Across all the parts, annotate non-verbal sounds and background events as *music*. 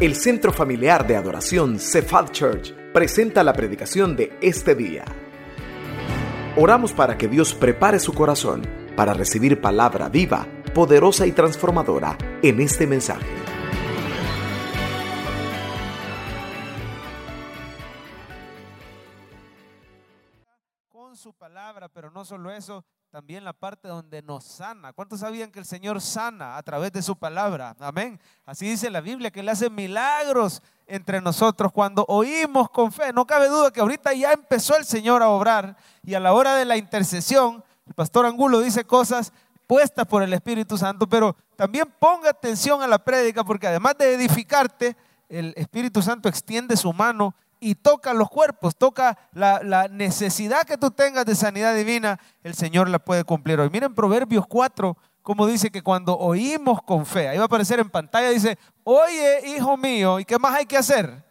El Centro Familiar de Adoración Cephal Church presenta la predicación de este día. Oramos para que Dios prepare su corazón para recibir palabra viva, poderosa y transformadora en este mensaje. Con su palabra, pero no solo eso, también la parte donde nos sana. ¿Cuántos sabían que el Señor sana a través de su palabra? Amén. Así dice la Biblia, que Él hace milagros entre nosotros cuando oímos con fe. No cabe duda que ahorita ya empezó el Señor a obrar y a la hora de la intercesión, el pastor Angulo dice cosas puestas por el Espíritu Santo, pero también ponga atención a la prédica porque además de edificarte, el Espíritu Santo extiende su mano y toca los cuerpos, toca la, necesidad que tú tengas de sanidad divina, el Señor la puede cumplir hoy. Miren Proverbios 4, como dice que cuando oímos con fe, ahí va a aparecer en pantalla, dice, oye, hijo mío, ¿y qué más hay que hacer?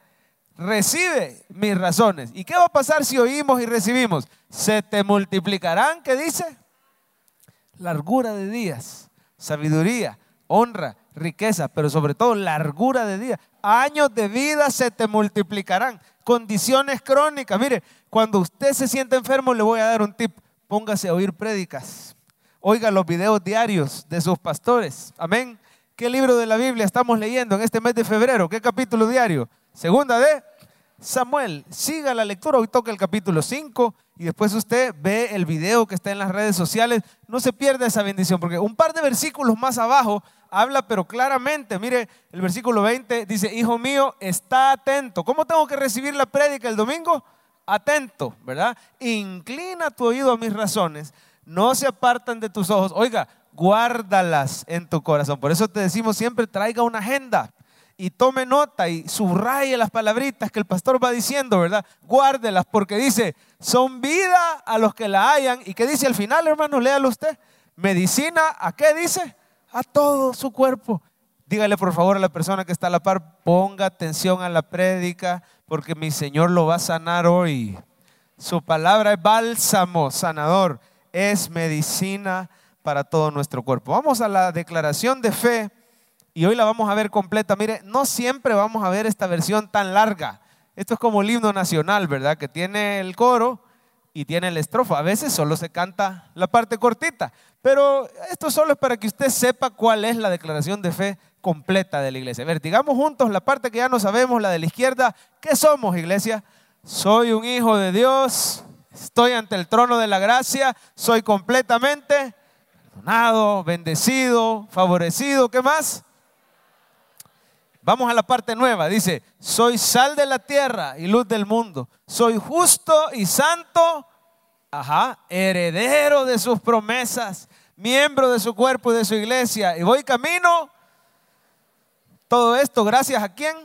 Recibe mis razones. ¿Y qué va a pasar si oímos y recibimos? Se te multiplicarán, ¿qué dice? Largura de días, sabiduría, honra, riqueza, pero sobre todo largura de días. Años de vida se te multiplicarán condiciones crónicas. Mire, cuando usted se siente enfermo, le voy a dar un tip. Póngase a oír prédicas. Oiga los videos diarios de sus pastores. Amén. ¿Qué libro de la Biblia estamos leyendo en este mes de febrero? ¿Qué capítulo diario? Segunda de Samuel. Siga la lectura. Hoy toca el capítulo 5 y después usted ve el video que está en las redes sociales. No se pierda esa bendición porque un par de versículos más abajo habla, pero claramente, mire, el versículo 20 dice, hijo mío, está atento. ¿Cómo tengo que recibir la prédica el domingo? Atento, ¿verdad? Inclina tu oído a mis razones, no se apartan de tus ojos. Oiga, guárdalas en tu corazón. Por eso te decimos siempre, traiga una agenda y tome nota y subraye las palabritas que el pastor va diciendo, ¿verdad? Guárdelas porque dice, son vida a los que la hayan. ¿Y qué dice al final, hermano? Léalo usted. Medicina, ¿a qué dice? a todo su cuerpo. Dígale por favor a la persona que está a la par, ponga atención a la prédica porque mi Señor lo va a sanar hoy. Su palabra es bálsamo, sanador, es medicina para todo nuestro cuerpo. Vamos a la declaración de fe y hoy la vamos a ver completa. Mire, no siempre vamos a ver esta versión tan larga. Esto es como el himno nacional, ¿verdad? Que tiene el coro y tiene la estrofa. A veces solo se canta la parte cortita. Pero esto solo es para que usted sepa cuál es la declaración de fe completa de la iglesia. A ver, digamos juntos la parte que ya no sabemos, la de la izquierda. ¿Qué somos, iglesia? Soy un hijo de Dios, estoy ante el trono de la gracia, soy completamente perdonado, bendecido, favorecido. ¿Qué más? Vamos a la parte nueva. Dice, soy sal de la tierra y luz del mundo. Soy justo y santo Ajá, heredero de sus promesas, miembro de su cuerpo y de su iglesia. Y voy camino. Todo esto, gracias a quién?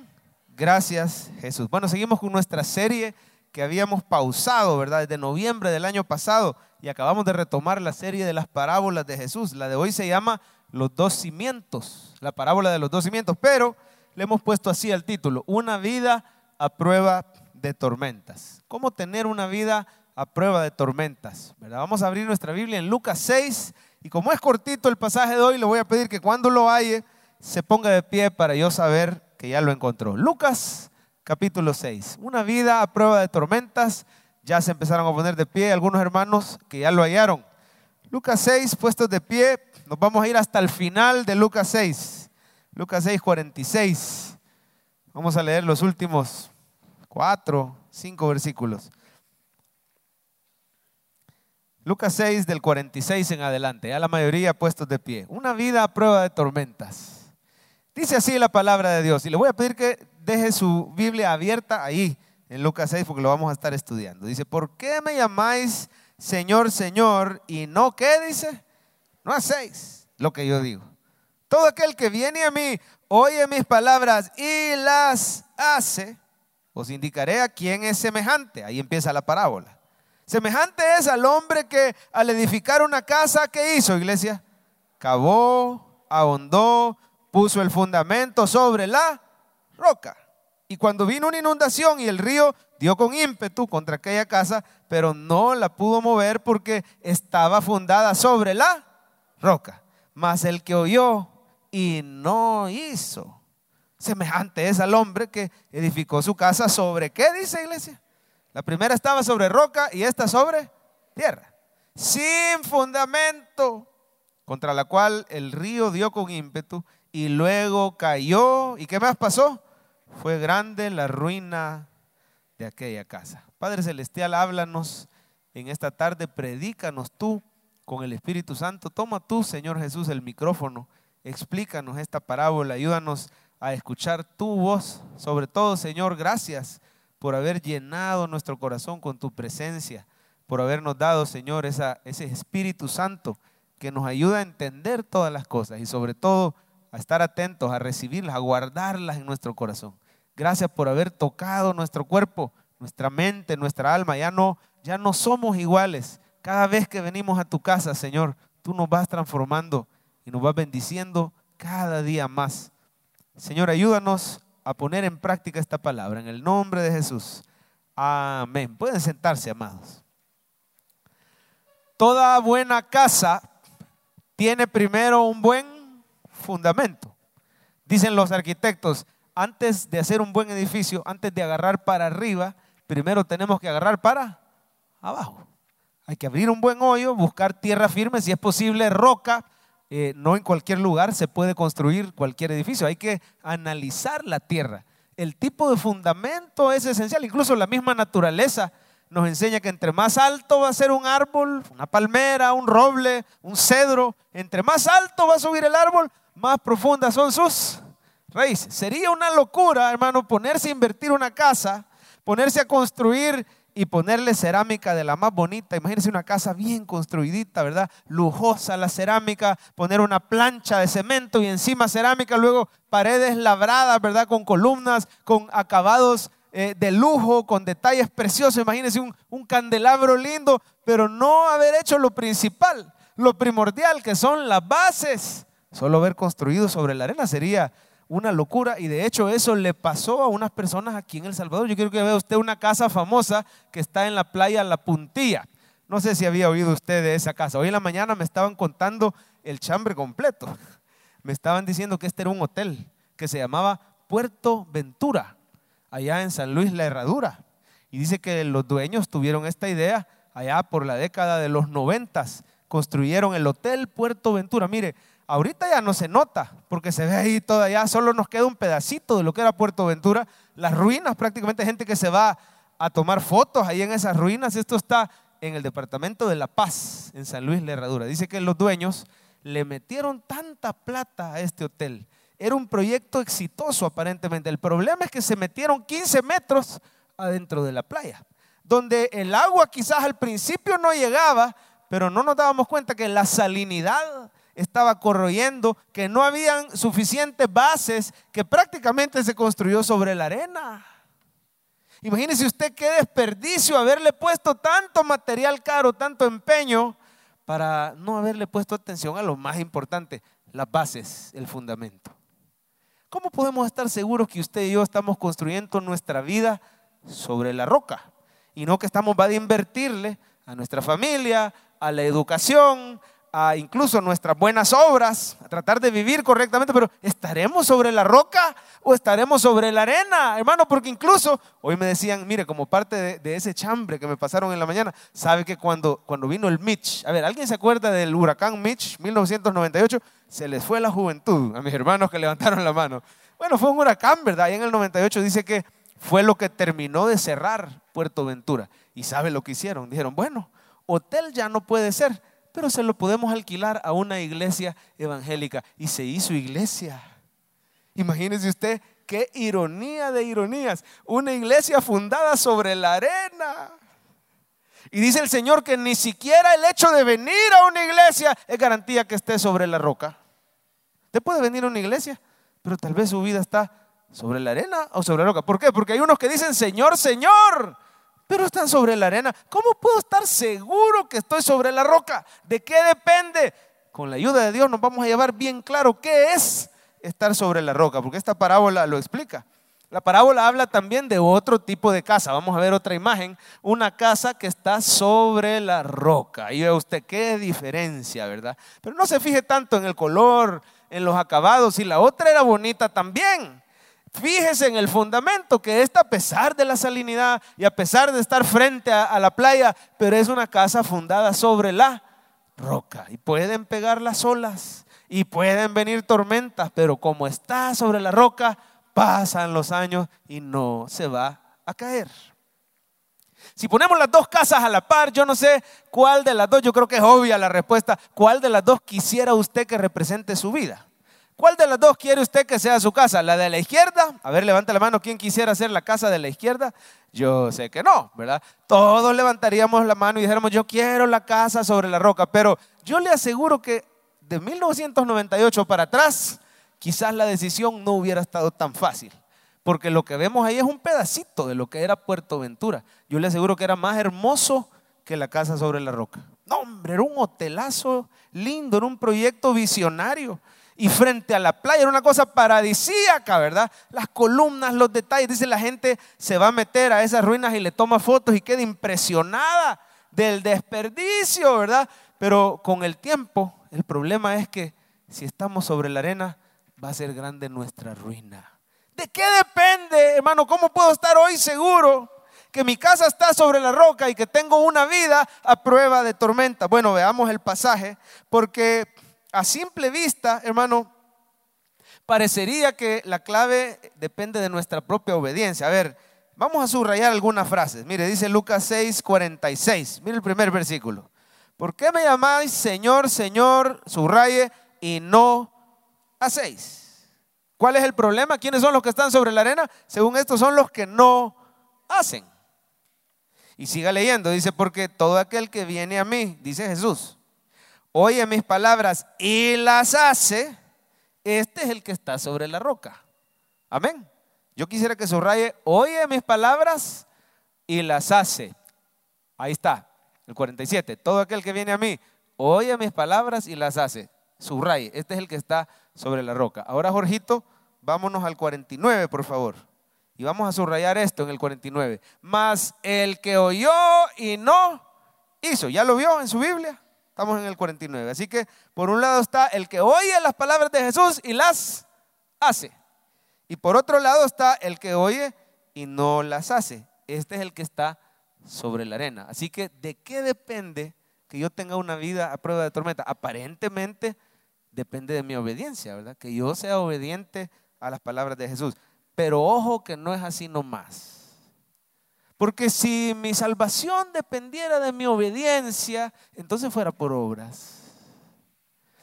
Gracias Jesús. Bueno, seguimos con nuestra serie que habíamos pausado, ¿verdad? Desde noviembre del año pasado y acabamos de retomar la serie de las parábolas de Jesús. La de hoy se llama Los dos cimientos, la parábola de los dos cimientos, pero le hemos puesto así al título, una vida a prueba de tormentas. ¿Cómo tener una vida a prueba de tormentas. Vamos a abrir nuestra Biblia en Lucas 6 y como es cortito el pasaje de hoy, le voy a pedir que cuando lo haya se ponga de pie para yo saber que ya lo encontró. Lucas capítulo 6, una vida a prueba de tormentas. Ya se empezaron a poner de pie algunos hermanos que ya lo hallaron. Lucas 6, puestos de pie, nos vamos a ir hasta el final de Lucas 6. Lucas 6, 46. Vamos a leer los últimos cuatro, cinco versículos. Lucas 6 del 46 en adelante, ya la mayoría puestos de pie. Una vida a prueba de tormentas. Dice así la palabra de Dios. Y le voy a pedir que deje su Biblia abierta ahí en Lucas 6 porque lo vamos a estar estudiando. Dice, ¿por qué me llamáis Señor, Señor? Y no, ¿qué dice? No hacéis lo que yo digo. Todo aquel que viene a mí, oye mis palabras y las hace, os indicaré a quién es semejante. Ahí empieza la parábola. Semejante es al hombre que al edificar una casa, ¿qué hizo, iglesia? Cavó, ahondó, puso el fundamento sobre la roca. Y cuando vino una inundación y el río dio con ímpetu contra aquella casa, pero no la pudo mover porque estaba fundada sobre la roca. Mas el que oyó y no hizo, Semejante es al hombre que edificó su casa sobre qué, dice iglesia. La primera estaba sobre roca y esta sobre tierra. Sin fundamento, contra la cual el río dio con ímpetu y luego cayó. ¿Y qué más pasó? Fue grande la ruina de aquella casa. Padre Celestial, háblanos en esta tarde, predícanos tú con el Espíritu Santo. Toma tú, Señor Jesús, el micrófono, explícanos esta parábola, ayúdanos a escuchar tu voz. Sobre todo, Señor, gracias por haber llenado nuestro corazón con tu presencia, por habernos dado, Señor, ese Espíritu Santo que nos ayuda a entender todas las cosas y sobre todo a estar atentos, a recibirlas, a guardarlas en nuestro corazón. Gracias por haber tocado nuestro cuerpo, nuestra mente, nuestra alma. Ya no, ya no somos iguales. Cada vez que venimos a tu casa, Señor, tú nos vas transformando y nos vas bendiciendo cada día más. Señor, ayúdanos a poner en práctica esta palabra en el nombre de Jesús. Amén. Pueden sentarse, amados. Toda buena casa tiene primero un buen fundamento. Dicen los arquitectos, antes de hacer un buen edificio, antes de agarrar para arriba, primero tenemos que agarrar para abajo. Hay que abrir un buen hoyo, buscar tierra firme, si es posible roca. Eh, no en cualquier lugar se puede construir cualquier edificio. Hay que analizar la tierra. El tipo de fundamento es esencial. Incluso la misma naturaleza nos enseña que entre más alto va a ser un árbol, una palmera, un roble, un cedro, entre más alto va a subir el árbol, más profundas son sus raíces. Sería una locura, hermano, ponerse a invertir una casa, ponerse a construir y ponerle cerámica de la más bonita. Imagínense una casa bien construidita, ¿verdad? Lujosa la cerámica, poner una plancha de cemento y encima cerámica, luego paredes labradas, ¿verdad? Con columnas, con acabados eh, de lujo, con detalles preciosos. Imagínense un, un candelabro lindo, pero no haber hecho lo principal, lo primordial, que son las bases. Solo haber construido sobre la arena sería una locura y de hecho eso le pasó a unas personas aquí en El Salvador. Yo quiero que vea usted una casa famosa que está en la playa La Puntilla. No sé si había oído usted de esa casa. Hoy en la mañana me estaban contando el chambre completo. Me estaban diciendo que este era un hotel que se llamaba Puerto Ventura, allá en San Luis La Herradura. Y dice que los dueños tuvieron esta idea allá por la década de los noventas. Construyeron el Hotel Puerto Ventura. Mire, Ahorita ya no se nota, porque se ve ahí todavía, solo nos queda un pedacito de lo que era Puerto Ventura, las ruinas, prácticamente gente que se va a tomar fotos ahí en esas ruinas. Esto está en el departamento de La Paz, en San Luis La Herradura. Dice que los dueños le metieron tanta plata a este hotel. Era un proyecto exitoso aparentemente. El problema es que se metieron 15 metros adentro de la playa, donde el agua quizás al principio no llegaba, pero no nos dábamos cuenta que la salinidad estaba corroyendo, que no habían suficientes bases, que prácticamente se construyó sobre la arena. Imagínese usted qué desperdicio haberle puesto tanto material caro, tanto empeño, para no haberle puesto atención a lo más importante, las bases, el fundamento. ¿Cómo podemos estar seguros que usted y yo estamos construyendo nuestra vida sobre la roca? Y no que estamos va a invertirle a nuestra familia, a la educación, a incluso nuestras buenas obras, a tratar de vivir correctamente, pero ¿estaremos sobre la roca o estaremos sobre la arena, hermano? Porque incluso hoy me decían, mire, como parte de, ese chambre que me pasaron en la mañana, sabe que cuando, cuando vino el Mitch, a ver, ¿alguien se acuerda del huracán Mitch 1998? Se les fue la juventud a mis hermanos que levantaron la mano. Bueno, fue un huracán, ¿verdad? Y en el 98 dice que fue lo que terminó de cerrar Puerto Ventura. ¿Y sabe lo que hicieron? Dijeron, bueno, hotel ya no puede ser pero se lo podemos alquilar a una iglesia evangélica. Y se hizo iglesia. Imagínese usted qué ironía de ironías. Una iglesia fundada sobre la arena. Y dice el Señor que ni siquiera el hecho de venir a una iglesia es garantía que esté sobre la roca. Usted puede venir a una iglesia, pero tal vez su vida está sobre la arena o sobre la roca. ¿Por qué? Porque hay unos que dicen, Señor, Señor, pero están sobre la arena. ¿Cómo puedo estar seguro que estoy sobre la roca? ¿De qué depende? Con la ayuda de Dios nos vamos a llevar bien claro qué es estar sobre la roca, porque esta parábola lo explica. La parábola habla también de otro tipo de casa. Vamos a ver otra imagen. Una casa que está sobre la roca. Y ve usted qué diferencia, ¿verdad? Pero no se fije tanto en el color, en los acabados. Y la otra era bonita también. Fíjese en el fundamento, que esta a pesar de la salinidad y a pesar de estar frente a, a, la playa, pero es una casa fundada sobre la roca. Y pueden pegar las olas y pueden venir tormentas, pero como está sobre la roca, pasan los años y no se va a caer. Si ponemos las dos casas a la par, yo no sé cuál de las dos, yo creo que es obvia la respuesta, cuál de las dos quisiera usted que represente su vida. ¿Cuál de las dos quiere usted que sea su casa? ¿La de la izquierda? A ver, levanta la mano. ¿Quién quisiera ser la casa de la izquierda? Yo sé que no, ¿verdad? Todos levantaríamos la mano y dijéramos, yo quiero la casa sobre la roca. Pero yo le aseguro que de 1998 para atrás, quizás la decisión no hubiera estado tan fácil. Porque lo que vemos ahí es un pedacito de lo que era Puerto Ventura. Yo le aseguro que era más hermoso que la casa sobre la roca. No, hombre, era un hotelazo lindo, era un proyecto visionario. Y frente a la playa era una cosa paradisíaca, ¿verdad? Las columnas, los detalles. Dice la gente se va a meter a esas ruinas y le toma fotos y queda impresionada del desperdicio, ¿verdad? Pero con el tiempo, el problema es que si estamos sobre la arena, va a ser grande nuestra ruina. ¿De qué depende, hermano? ¿Cómo puedo estar hoy seguro que mi casa está sobre la roca y que tengo una vida a prueba de tormenta? Bueno, veamos el pasaje, porque a simple vista, hermano, parecería que la clave depende de nuestra propia obediencia. A ver, vamos a subrayar algunas frases. Mire, dice Lucas 6, 46. Mire el primer versículo. ¿Por qué me llamáis Señor, Señor, subraye, y no hacéis? ¿Cuál es el problema? ¿Quiénes son los que están sobre la arena? Según esto son los que no hacen. Y siga leyendo, dice, porque todo aquel que viene a mí, dice Jesús, oye mis palabras y las hace, este es el que está sobre la roca. Amén. Yo quisiera que subraye, oye mis palabras y las hace. Ahí está, el 47. Todo aquel que viene a mí, oye mis palabras y las hace. Subraye, este es el que está sobre la roca. Ahora, Jorgito, vámonos al 49, por favor. Y vamos a subrayar esto en el 49. Más el que oyó y no hizo. ¿Ya lo vio en su Biblia? Estamos en el 49. Así que por un lado está el que oye las palabras de Jesús y las hace. Y por otro lado está el que oye y no las hace. Este es el que está sobre la arena. Así que, ¿de qué depende que yo tenga una vida a prueba de tormenta? Aparentemente depende de mi obediencia, ¿verdad? Que yo sea obediente a las palabras de Jesús. Pero ojo que no es así nomás. Porque si mi salvación dependiera de mi obediencia, entonces fuera por obras.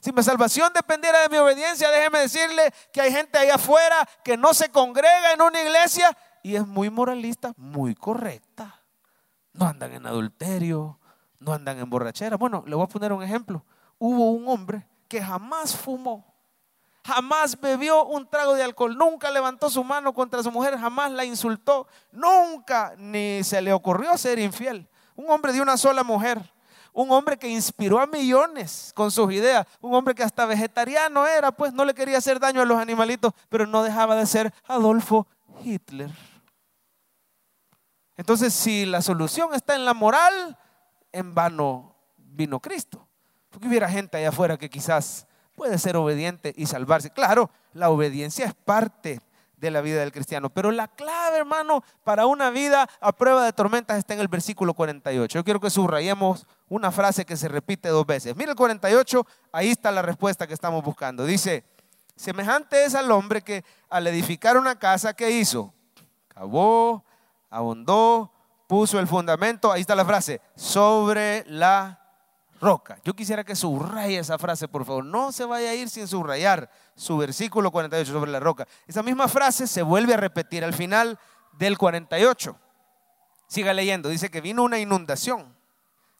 Si mi salvación dependiera de mi obediencia, déjeme decirle que hay gente allá afuera que no se congrega en una iglesia y es muy moralista, muy correcta. No andan en adulterio, no andan en borrachera. Bueno, le voy a poner un ejemplo. Hubo un hombre que jamás fumó jamás bebió un trago de alcohol, nunca levantó su mano contra su mujer, jamás la insultó, nunca ni se le ocurrió ser infiel. Un hombre de una sola mujer, un hombre que inspiró a millones con sus ideas, un hombre que hasta vegetariano era, pues no le quería hacer daño a los animalitos, pero no dejaba de ser Adolfo Hitler. Entonces, si la solución está en la moral, en vano vino Cristo. Porque hubiera gente allá afuera que quizás puede ser obediente y salvarse. Claro, la obediencia es parte de la vida del cristiano, pero la clave, hermano, para una vida a prueba de tormentas está en el versículo 48. Yo quiero que subrayemos una frase que se repite dos veces. Mira el 48, ahí está la respuesta que estamos buscando. Dice, semejante es al hombre que al edificar una casa, ¿qué hizo? Cavó, abondó, puso el fundamento, ahí está la frase, sobre la roca. Yo quisiera que subraye esa frase, por favor. No se vaya a ir sin subrayar su versículo 48 sobre la roca. Esa misma frase se vuelve a repetir al final del 48. Siga leyendo. Dice que vino una inundación.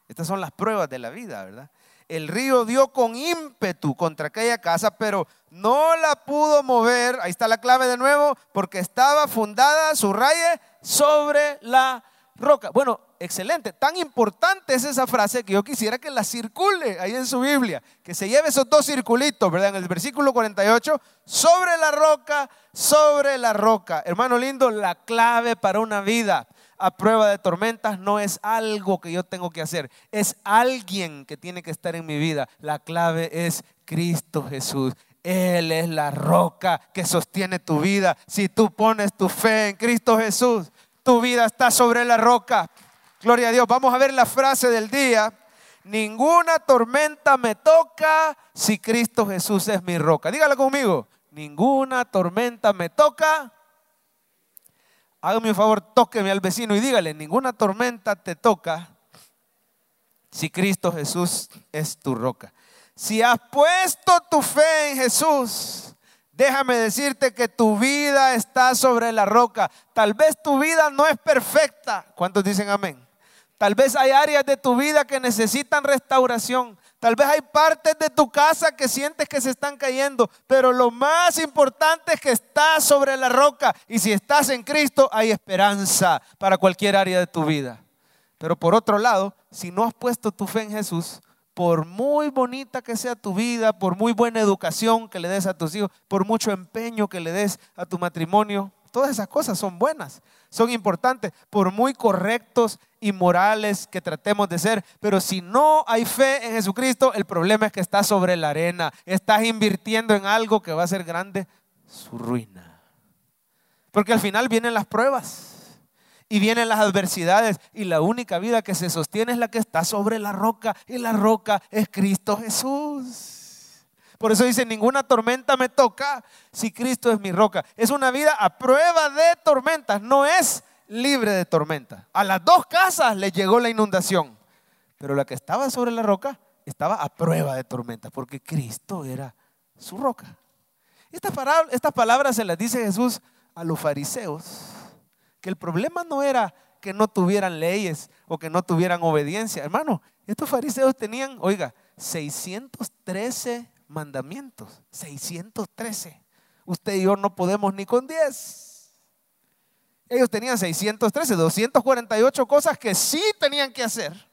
Estas son las pruebas de la vida, ¿verdad? El río dio con ímpetu contra aquella casa, pero no la pudo mover. Ahí está la clave de nuevo, porque estaba fundada, su sobre la roca. Bueno, excelente. Tan importante es esa frase que yo quisiera que la circule ahí en su Biblia, que se lleve esos dos circulitos, ¿verdad? En el versículo 48, sobre la roca, sobre la roca. Hermano lindo, la clave para una vida a prueba de tormentas no es algo que yo tengo que hacer, es alguien que tiene que estar en mi vida. La clave es Cristo Jesús. Él es la roca que sostiene tu vida. Si tú pones tu fe en Cristo Jesús, tu vida está sobre la roca. Gloria a Dios. Vamos a ver la frase del día. Ninguna tormenta me toca si Cristo Jesús es mi roca. Dígala conmigo. Ninguna tormenta me toca. Hágame un favor, tóqueme al vecino y dígale, ninguna tormenta te toca si Cristo Jesús es tu roca. Si has puesto tu fe en Jesús, déjame decirte que tu vida está sobre la roca. Tal vez tu vida no es perfecta. ¿Cuántos dicen amén? Tal vez hay áreas de tu vida que necesitan restauración. Tal vez hay partes de tu casa que sientes que se están cayendo, pero lo más importante es que estás sobre la roca y si estás en Cristo hay esperanza para cualquier área de tu vida. Pero por otro lado, si no has puesto tu fe en Jesús, por muy bonita que sea tu vida, por muy buena educación que le des a tus hijos, por mucho empeño que le des a tu matrimonio, todas esas cosas son buenas, son importantes, por muy correctos y morales que tratemos de ser, pero si no hay fe en Jesucristo, el problema es que estás sobre la arena, estás invirtiendo en algo que va a ser grande, su ruina. Porque al final vienen las pruebas y vienen las adversidades y la única vida que se sostiene es la que está sobre la roca y la roca es Cristo Jesús. Por eso dice, ninguna tormenta me toca si Cristo es mi roca. Es una vida a prueba de tormentas, no es libre de tormentas. A las dos casas le llegó la inundación, pero la que estaba sobre la roca estaba a prueba de tormentas, porque Cristo era su roca. Estas palabras, estas palabras se las dice Jesús a los fariseos que el problema no era que no tuvieran leyes o que no tuvieran obediencia. Hermano, estos fariseos tenían, oiga, 613 mandamientos. 613. Usted y yo no podemos ni con 10. Ellos tenían 613, 248 cosas que sí tenían que hacer.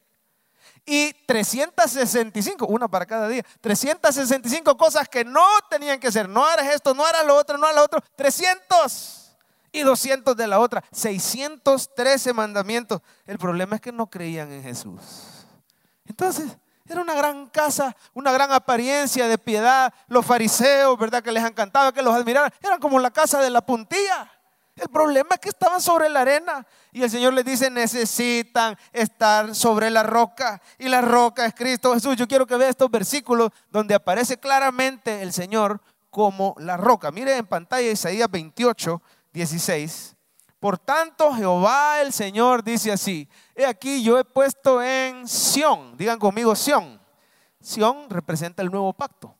Y 365, una para cada día, 365 cosas que no tenían que hacer. No harás esto, no harás lo otro, no harás lo otro. 300 y 200 de la otra. 613 mandamientos. El problema es que no creían en Jesús. Entonces, era una gran casa, una gran apariencia de piedad. Los fariseos, ¿verdad? Que les encantaba, que los admiraran. Eran como la casa de la puntilla. El problema es que estaban sobre la arena. Y el Señor les dice, necesitan estar sobre la roca. Y la roca es Cristo Jesús. Yo quiero que vea estos versículos donde aparece claramente el Señor como la roca. Mire en pantalla Isaías 28, 16. Por tanto, Jehová el Señor dice así, he aquí yo he puesto en Sión, digan conmigo Sión. Sión representa el nuevo pacto.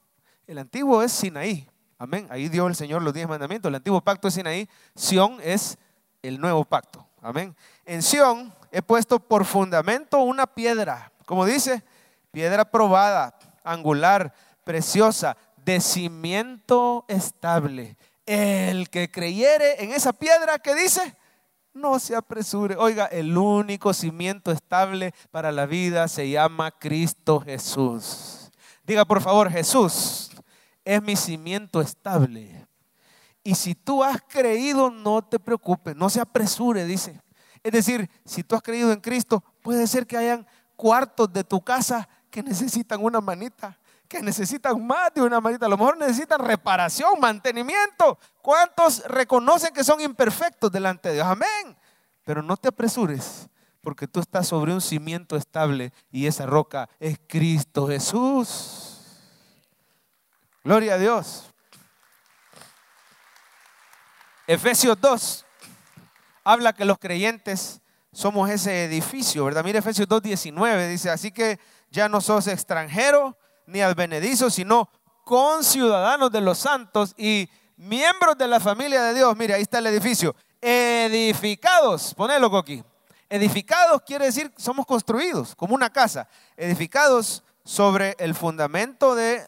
El antiguo es Sinaí. Amén. Ahí dio el Señor los diez mandamientos. El antiguo pacto es Sinaí. Sión es el nuevo pacto. Amén. En Sión he puesto por fundamento una piedra. Como dice, piedra probada, angular, preciosa, de cimiento estable el que creyere en esa piedra que dice, no se apresure. Oiga, el único cimiento estable para la vida se llama Cristo Jesús. Diga por favor, Jesús es mi cimiento estable. Y si tú has creído, no te preocupes, no se apresure, dice. Es decir, si tú has creído en Cristo, puede ser que hayan cuartos de tu casa que necesitan una manita que necesitan más de una manita, a lo mejor necesitan reparación, mantenimiento. ¿Cuántos reconocen que son imperfectos delante de Dios? Amén. Pero no te apresures, porque tú estás sobre un cimiento estable y esa roca es Cristo Jesús. Gloria a Dios. Efesios 2 habla que los creyentes somos ese edificio, ¿verdad? Mira Efesios 2, 19, dice, así que ya no sos extranjero ni advenedizos, sino conciudadanos de los santos y miembros de la familia de Dios. Mire, ahí está el edificio. Edificados, ponelo aquí. Edificados quiere decir somos construidos como una casa. Edificados sobre el fundamento de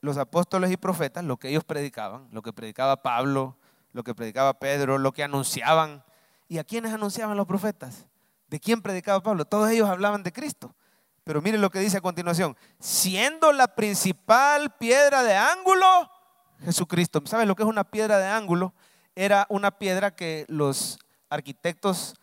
los apóstoles y profetas, lo que ellos predicaban, lo que predicaba Pablo, lo que predicaba Pedro, lo que anunciaban. ¿Y a quiénes anunciaban los profetas? ¿De quién predicaba Pablo? Todos ellos hablaban de Cristo. Pero mire lo que dice a continuación. Siendo la principal piedra de ángulo, Jesucristo. ¿Sabe lo que es una piedra de ángulo? Era una piedra que los arquitectos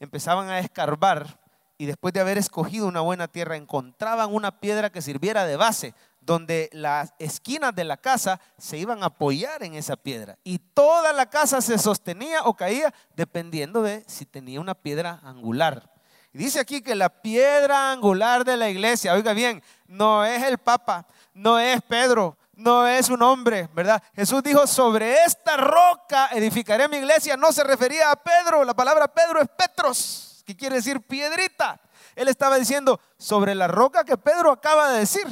empezaban a escarbar y después de haber escogido una buena tierra encontraban una piedra que sirviera de base. donde las esquinas de la casa se iban a apoyar en esa piedra. Y toda la casa se sostenía o caía dependiendo de si tenía una piedra angular. Dice aquí que la piedra angular de la iglesia, oiga bien, no es el Papa, no es Pedro, no es un hombre, ¿verdad? Jesús dijo, sobre esta roca edificaré mi iglesia. No se refería a Pedro, la palabra Pedro es Petros, que quiere decir piedrita. Él estaba diciendo, sobre la roca que Pedro acaba de decir.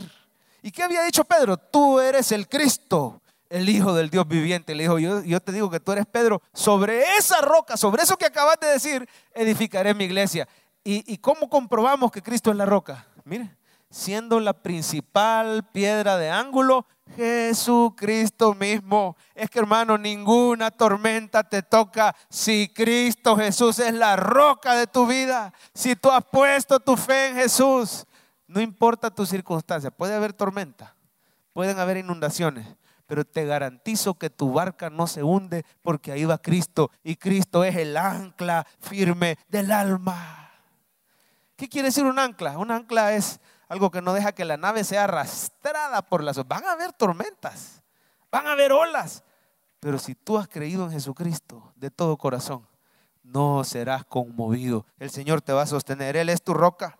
¿Y qué había dicho Pedro? Tú eres el Cristo, el Hijo del Dios viviente. Le dijo, yo, yo te digo que tú eres Pedro. Sobre esa roca, sobre eso que acabas de decir, edificaré mi iglesia. ¿Y, cómo comprobamos que Cristo es la roca? Mire, siendo la principal piedra de ángulo, Jesucristo mismo. Es que hermano, ninguna tormenta te toca si Cristo Jesús es la roca de tu vida. Si tú has puesto tu fe en Jesús, no importa tu circunstancia, puede haber tormenta, pueden haber inundaciones, pero te garantizo que tu barca no se hunde porque ahí va Cristo y Cristo es el ancla firme del alma. ¿Qué quiere decir un ancla? Un ancla es algo que no deja que la nave sea arrastrada por las Van a haber tormentas, van a haber olas, pero si tú has creído en Jesucristo de todo corazón, no serás conmovido. El Señor te va a sostener, Él es tu roca.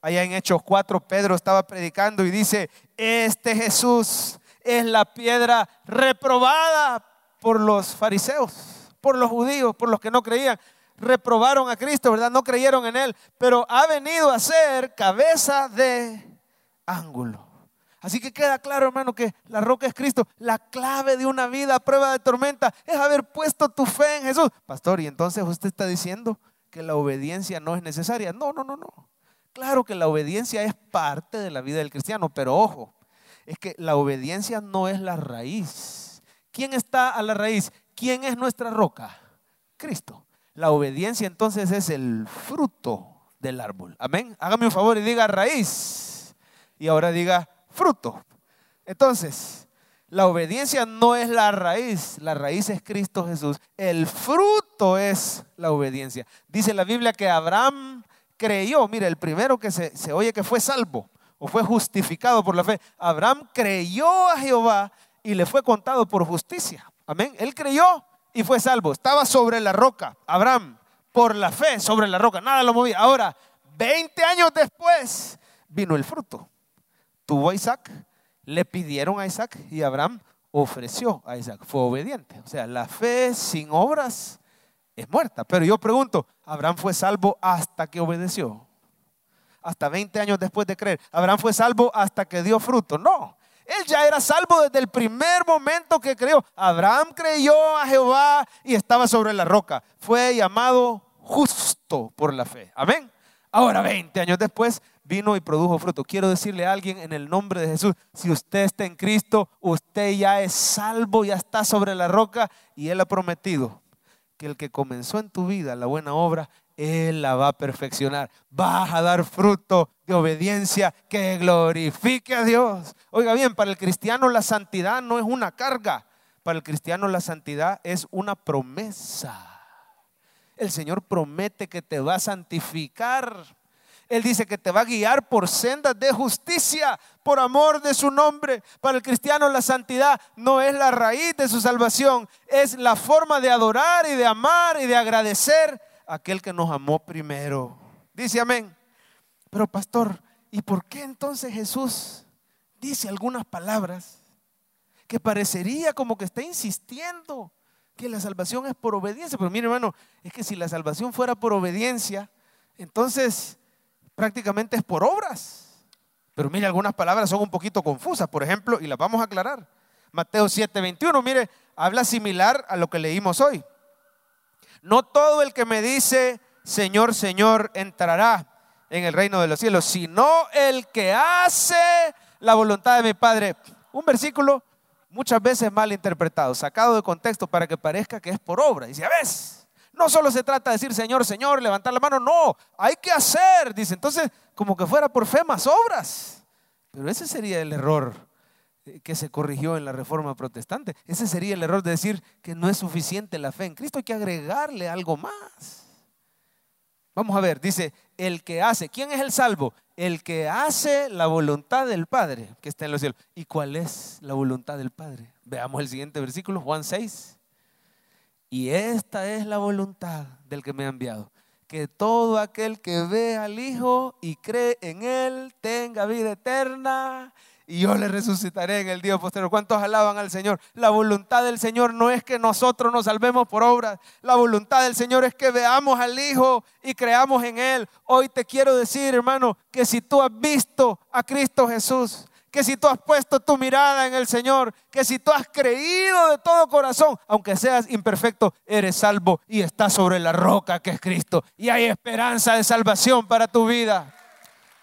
Allá en Hechos 4, Pedro estaba predicando y dice, este Jesús es la piedra reprobada por los fariseos, por los judíos, por los que no creían reprobaron a Cristo, ¿verdad? No creyeron en Él, pero ha venido a ser cabeza de ángulo. Así que queda claro, hermano, que la roca es Cristo. La clave de una vida a prueba de tormenta es haber puesto tu fe en Jesús. Pastor, y entonces usted está diciendo que la obediencia no es necesaria. No, no, no, no. Claro que la obediencia es parte de la vida del cristiano, pero ojo, es que la obediencia no es la raíz. ¿Quién está a la raíz? ¿Quién es nuestra roca? Cristo. La obediencia entonces es el fruto del árbol. Amén. Hágame un favor y diga raíz. Y ahora diga fruto. Entonces, la obediencia no es la raíz, la raíz es Cristo Jesús. El fruto es la obediencia. Dice la Biblia que Abraham creyó, mire, el primero que se, se, oye que fue salvo o fue justificado por la fe, Abraham creyó a Jehová y le fue contado por justicia. Amén. Él creyó y fue salvo. Estaba sobre la roca. Abraham, por la fe, sobre la roca. Nada lo movía. Ahora, 20 años después, vino el fruto. Tuvo Isaac, le pidieron a Isaac y Abraham ofreció a Isaac. Fue obediente. O sea, la fe sin obras es muerta. Pero yo pregunto, ¿Abraham fue salvo hasta que obedeció? Hasta 20 años después de creer. ¿Abraham fue salvo hasta que dio fruto? No. Él ya era salvo desde el primer momento que creyó. Abraham creyó a Jehová y estaba sobre la roca. Fue llamado justo por la fe. Amén. Ahora, 20 años después, vino y produjo fruto. Quiero decirle a alguien en el nombre de Jesús, si usted está en Cristo, usted ya es salvo, ya está sobre la roca y Él ha prometido que el que comenzó en tu vida la buena obra, él la va a perfeccionar. Vas a dar fruto de obediencia que glorifique a Dios. Oiga bien, para el cristiano la santidad no es una carga. Para el cristiano la santidad es una promesa. El Señor promete que te va a santificar. Él dice que te va a guiar por sendas de justicia, por amor de su nombre. Para el cristiano la santidad no es la raíz de su salvación, es la forma de adorar y de amar y de agradecer aquel que nos amó primero. Dice amén. Pero pastor, ¿y por qué entonces Jesús dice algunas palabras que parecería como que está insistiendo que la salvación es por obediencia? Pero mire hermano, es que si la salvación fuera por obediencia, entonces prácticamente es por obras. Pero mire, algunas palabras son un poquito confusas, por ejemplo, y las vamos a aclarar. Mateo 7:21, mire, habla similar a lo que leímos hoy. No todo el que me dice, Señor, Señor, entrará en el reino de los cielos, sino el que hace la voluntad de mi Padre. Un versículo muchas veces mal interpretado, sacado de contexto para que parezca que es por obra. Si a ves, no solo se trata de decir Señor, Señor, levantar la mano, no, hay que hacer, dice. Entonces, como que fuera por fe más obras. Pero ese sería el error que se corrigió en la reforma protestante. Ese sería el error de decir que no es suficiente la fe en Cristo, hay que agregarle algo más. Vamos a ver, dice, el que hace, ¿quién es el salvo? el que hace la voluntad del Padre que está en los cielos. ¿Y cuál es la voluntad del Padre? Veamos el siguiente versículo, Juan 6. Y esta es la voluntad del que me ha enviado. Que todo aquel que ve al Hijo y cree en Él tenga vida eterna y yo le resucitaré en el día posterior. ¿Cuántos alaban al Señor? La voluntad del Señor no es que nosotros nos salvemos por obras. La voluntad del Señor es que veamos al Hijo y creamos en Él. Hoy te quiero decir, hermano, que si tú has visto a Cristo Jesús, que si tú has puesto tu mirada en el Señor, que si tú has creído de todo corazón, aunque seas imperfecto, eres salvo y estás sobre la roca que es Cristo. Y hay esperanza de salvación para tu vida.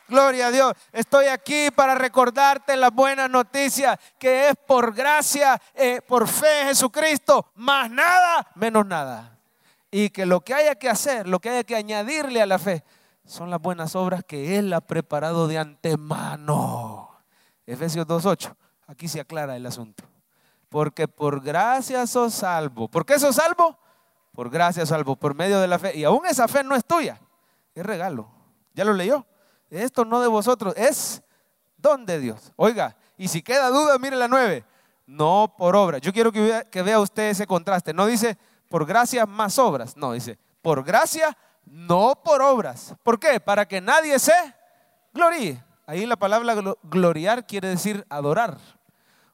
Gloria a Dios. Estoy aquí para recordarte la buena noticia que es por gracia, eh, por fe en Jesucristo, más nada, menos nada. Y que lo que haya que hacer, lo que haya que añadirle a la fe, son las buenas obras que Él ha preparado de antemano. Efesios 2.8. Aquí se aclara el asunto. Porque por gracia sos salvo. ¿Por qué sos salvo? Por gracia salvo, por medio de la fe. Y aún esa fe no es tuya, es regalo. ¿Ya lo leyó? Esto no de vosotros, es don de Dios. Oiga, y si queda duda, mire la nueve. No por obra. Yo quiero que vea, que vea usted ese contraste. No dice por gracia más obras. No, dice por gracia, no por obras. ¿Por qué? Para que nadie se gloríe. Ahí la palabra gloriar quiere decir adorar.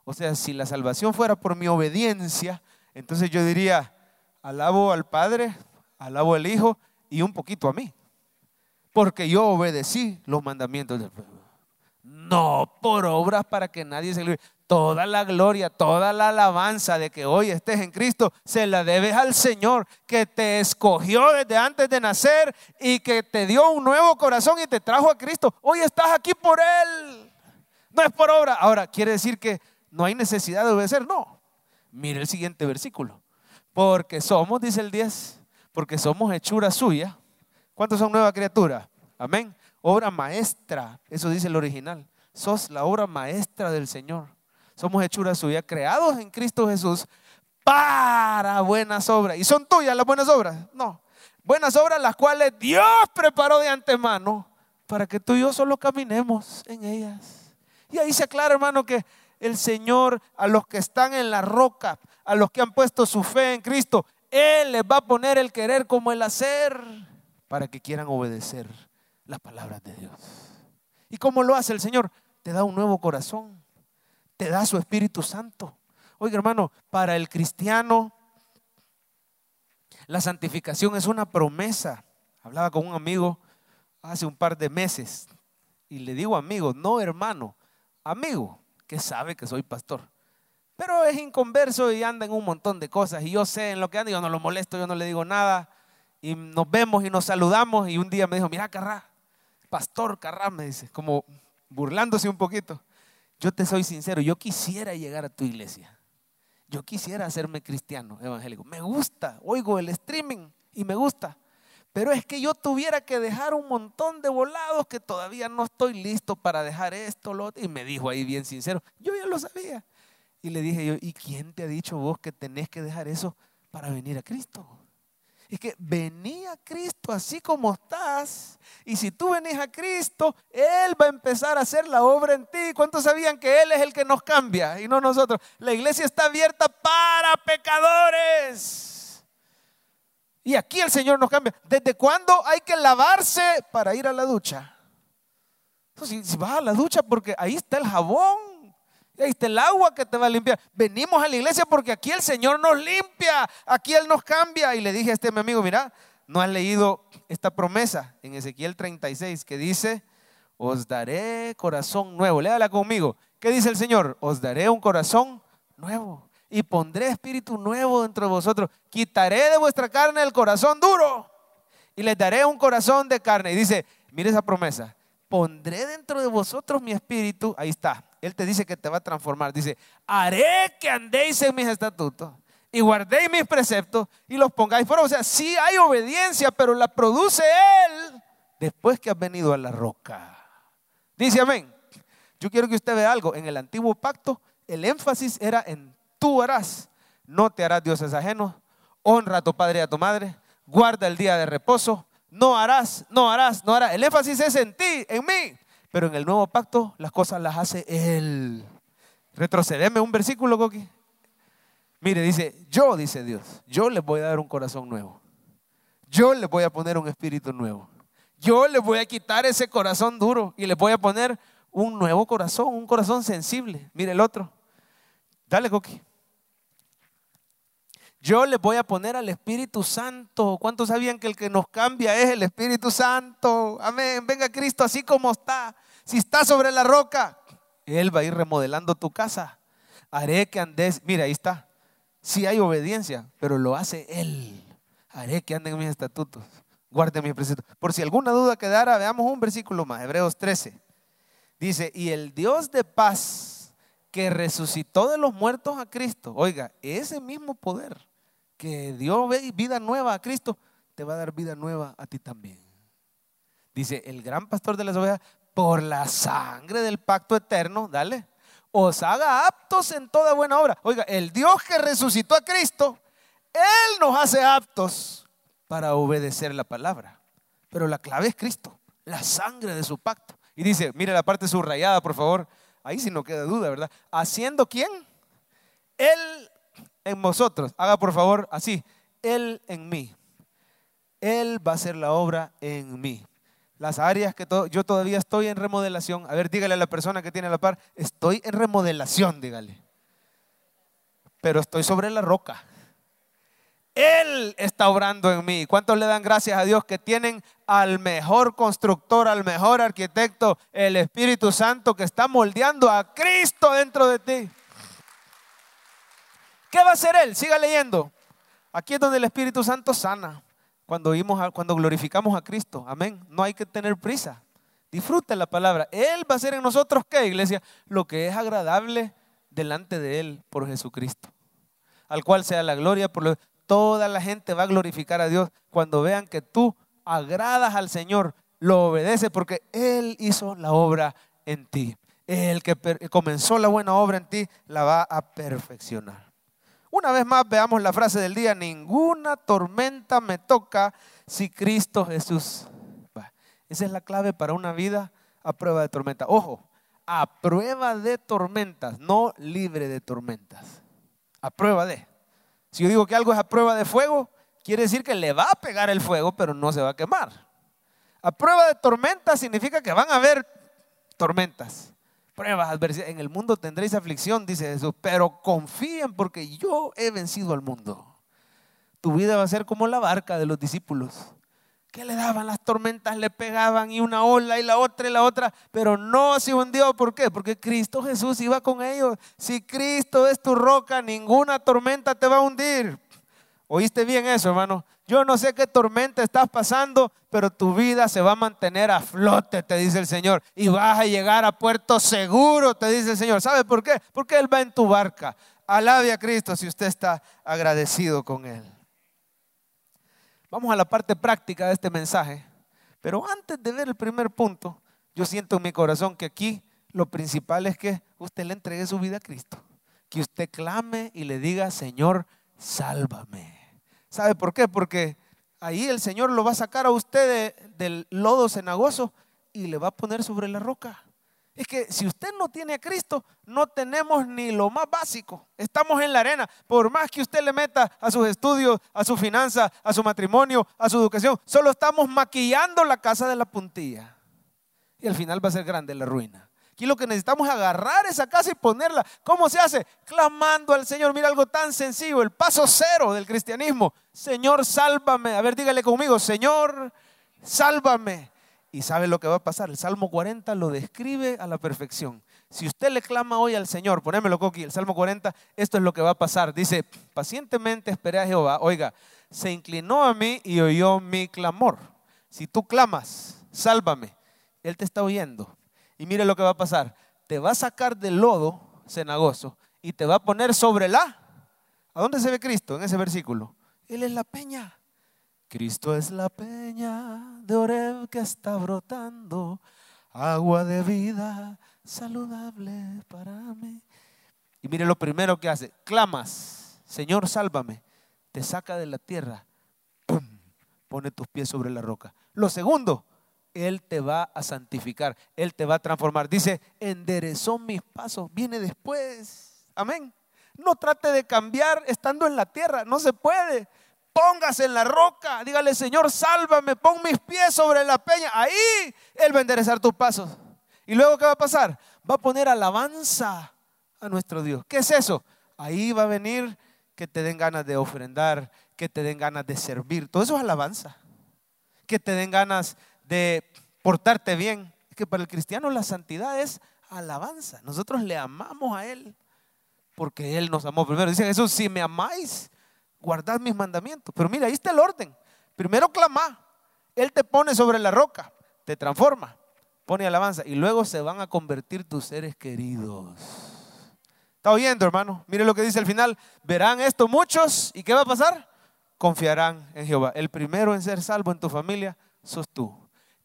O sea, si la salvación fuera por mi obediencia, entonces yo diría, alabo al Padre, alabo al Hijo y un poquito a mí porque yo obedecí los mandamientos del pueblo. No por obras para que nadie se glorie. Toda la gloria, toda la alabanza de que hoy estés en Cristo, se la debes al Señor que te escogió desde antes de nacer y que te dio un nuevo corazón y te trajo a Cristo. Hoy estás aquí por Él. No es por obra. Ahora, ¿quiere decir que no hay necesidad de obedecer? No. Mire el siguiente versículo. Porque somos, dice el 10, porque somos hechura suya ¿Cuántos son nueva criatura? Amén. Obra maestra, eso dice el original. Sos la obra maestra del Señor. Somos hechura suya, creados en Cristo Jesús para buenas obras. ¿Y son tuyas las buenas obras? No. Buenas obras las cuales Dios preparó de antemano para que tú y yo solo caminemos en ellas. Y ahí se aclara, hermano, que el Señor a los que están en la roca, a los que han puesto su fe en Cristo, Él les va a poner el querer como el hacer para que quieran obedecer las palabras de Dios. ¿Y cómo lo hace el Señor? Te da un nuevo corazón, te da su Espíritu Santo. Oiga hermano, para el cristiano la santificación es una promesa. Hablaba con un amigo hace un par de meses y le digo amigo, no hermano, amigo, que sabe que soy pastor. Pero es inconverso y anda en un montón de cosas y yo sé en lo que anda, yo no lo molesto, yo no le digo nada y nos vemos y nos saludamos y un día me dijo, mira Carrá, pastor Carrá, me dice, como burlándose un poquito. Yo te soy sincero, yo quisiera llegar a tu iglesia. Yo quisiera hacerme cristiano evangélico. Me gusta, oigo el streaming y me gusta. Pero es que yo tuviera que dejar un montón de volados que todavía no estoy listo para dejar esto, lo otro. Y me dijo ahí bien sincero, yo ya lo sabía. Y le dije yo, ¿y quién te ha dicho vos que tenés que dejar eso para venir a Cristo? Es que venía a Cristo así como estás. Y si tú venís a Cristo, Él va a empezar a hacer la obra en ti. ¿Cuántos sabían que Él es el que nos cambia y no nosotros? La iglesia está abierta para pecadores. Y aquí el Señor nos cambia. ¿Desde cuándo hay que lavarse para ir a la ducha? Pues si, si vas a la ducha, porque ahí está el jabón. Ahí está el agua que te va a limpiar. Venimos a la iglesia porque aquí el Señor nos limpia, aquí Él nos cambia. Y le dije a este mi amigo, mira, no has leído esta promesa en Ezequiel 36 que dice, os daré corazón nuevo. Léala conmigo. ¿Qué dice el Señor? Os daré un corazón nuevo y pondré espíritu nuevo dentro de vosotros. Quitaré de vuestra carne el corazón duro y les daré un corazón de carne. Y dice, mire esa promesa, pondré dentro de vosotros mi espíritu. Ahí está, él te dice que te va a transformar. Dice, haré que andéis en mis estatutos y guardéis mis preceptos y los pongáis fuera. O sea, sí hay obediencia, pero la produce Él después que has venido a la roca. Dice amén. Yo quiero que usted vea algo. En el antiguo pacto, el énfasis era en tú harás. No te harás dioses ajenos. Honra a tu padre y a tu madre. Guarda el día de reposo. No harás, no harás, no harás. El énfasis es en ti, en mí. Pero en el nuevo pacto las cosas las hace Él. Retrocedeme un versículo, Coqui. Mire, dice, yo, dice Dios, yo les voy a dar un corazón nuevo. Yo les voy a poner un espíritu nuevo. Yo les voy a quitar ese corazón duro y les voy a poner un nuevo corazón, un corazón sensible. Mire el otro. Dale, Coqui. Yo les voy a poner al Espíritu Santo. ¿Cuántos sabían que el que nos cambia es el Espíritu Santo? Amén. Venga Cristo así como está. Si está sobre la roca, Él va a ir remodelando tu casa. Haré que andes. Mira, ahí está. Sí hay obediencia, pero lo hace Él. Haré que anden en mis estatutos. Guarde mis preceptos. Por si alguna duda quedara, veamos un versículo más. Hebreos 13. Dice, y el Dios de paz que resucitó de los muertos a Cristo. Oiga, ese mismo poder que dio vida nueva a Cristo, te va a dar vida nueva a ti también. Dice, el gran pastor de las ovejas, por la sangre del pacto eterno, dale, os haga aptos en toda buena obra. Oiga, el Dios que resucitó a Cristo, Él nos hace aptos para obedecer la palabra. Pero la clave es Cristo, la sangre de su pacto. Y dice, mire la parte subrayada, por favor. Ahí sí no queda duda, ¿verdad? Haciendo quién? Él en vosotros. Haga por favor así. Él en mí. Él va a hacer la obra en mí. Las áreas que yo todavía estoy en remodelación. A ver, dígale a la persona que tiene la par, estoy en remodelación, dígale. Pero estoy sobre la roca. Él está obrando en mí. ¿Cuántos le dan gracias a Dios que tienen al mejor constructor, al mejor arquitecto, el Espíritu Santo que está moldeando a Cristo dentro de ti? ¿Qué va a hacer Él? Siga leyendo. Aquí es donde el Espíritu Santo sana. Cuando, cuando glorificamos a Cristo. Amén. No hay que tener prisa. Disfrute la palabra. Él va a hacer en nosotros, ¿qué, iglesia? Lo que es agradable delante de Él por Jesucristo. Al cual sea la gloria por lo, Toda la gente va a glorificar a Dios cuando vean que tú agradas al Señor, lo obedeces porque Él hizo la obra en ti. El que comenzó la buena obra en ti la va a perfeccionar. Una vez más veamos la frase del día, ninguna tormenta me toca si Cristo Jesús. Esa es la clave para una vida a prueba de tormenta. Ojo, a prueba de tormentas, no libre de tormentas. A prueba de. Si yo digo que algo es a prueba de fuego, quiere decir que le va a pegar el fuego, pero no se va a quemar. A prueba de tormentas significa que van a haber tormentas pruebas, adversidades. En el mundo tendréis aflicción, dice Jesús, pero confíen porque yo he vencido al mundo. Tu vida va a ser como la barca de los discípulos, que le daban las tormentas, le pegaban y una ola y la otra y la otra, pero no se hundió. ¿Por qué? Porque Cristo Jesús iba con ellos. Si Cristo es tu roca, ninguna tormenta te va a hundir. ¿Oíste bien eso, hermano? Yo no sé qué tormenta estás pasando, pero tu vida se va a mantener a flote, te dice el Señor. Y vas a llegar a puerto seguro, te dice el Señor. ¿Sabe por qué? Porque Él va en tu barca. Alabe a Cristo si usted está agradecido con Él. Vamos a la parte práctica de este mensaje. Pero antes de ver el primer punto, yo siento en mi corazón que aquí lo principal es que usted le entregue su vida a Cristo. Que usted clame y le diga, Señor, sálvame. ¿Sabe por qué? Porque ahí el Señor lo va a sacar a usted del lodo cenagoso y le va a poner sobre la roca. Es que si usted no tiene a Cristo, no tenemos ni lo más básico. Estamos en la arena. Por más que usted le meta a sus estudios, a su finanza, a su matrimonio, a su educación, solo estamos maquillando la casa de la puntilla. Y al final va a ser grande la ruina. Aquí lo que necesitamos es agarrar esa casa y ponerla. ¿Cómo se hace? Clamando al Señor. Mira algo tan sencillo, el paso cero del cristianismo. Señor, sálvame. A ver, dígale conmigo, Señor, sálvame. Y sabe lo que va a pasar. El Salmo 40 lo describe a la perfección. Si usted le clama hoy al Señor, ponémelo coqui, el Salmo 40, esto es lo que va a pasar. Dice, pacientemente esperé a Jehová. Oiga, se inclinó a mí y oyó mi clamor. Si tú clamas, sálvame. Él te está oyendo. Y mire lo que va a pasar. Te va a sacar del lodo cenagoso y te va a poner sobre la... ¿A dónde se ve Cristo en ese versículo? Él es la peña. Cristo es la peña de Oreb que está brotando, agua de vida saludable para mí. Y mire lo primero que hace, clamas, Señor, sálvame, te saca de la tierra, ¡pum! pone tus pies sobre la roca. Lo segundo, Él te va a santificar, Él te va a transformar. Dice, enderezó mis pasos, viene después. Amén. No trate de cambiar estando en la tierra, no se puede. Póngase en la roca, dígale, Señor, sálvame, pon mis pies sobre la peña. Ahí Él va a enderezar tus pasos. Y luego, ¿qué va a pasar? Va a poner alabanza a nuestro Dios. ¿Qué es eso? Ahí va a venir que te den ganas de ofrendar, que te den ganas de servir. Todo eso es alabanza. Que te den ganas de portarte bien. Es que para el cristiano la santidad es alabanza. Nosotros le amamos a Él porque Él nos amó primero. Dice Jesús, si me amáis, guardad mis mandamientos. Pero mira, ahí está el orden. Primero clama. Él te pone sobre la roca, te transforma, pone alabanza y luego se van a convertir tus seres queridos. ¿Está oyendo, hermano? Mire lo que dice al final. Verán esto muchos y ¿qué va a pasar? Confiarán en Jehová. El primero en ser salvo en tu familia sos tú.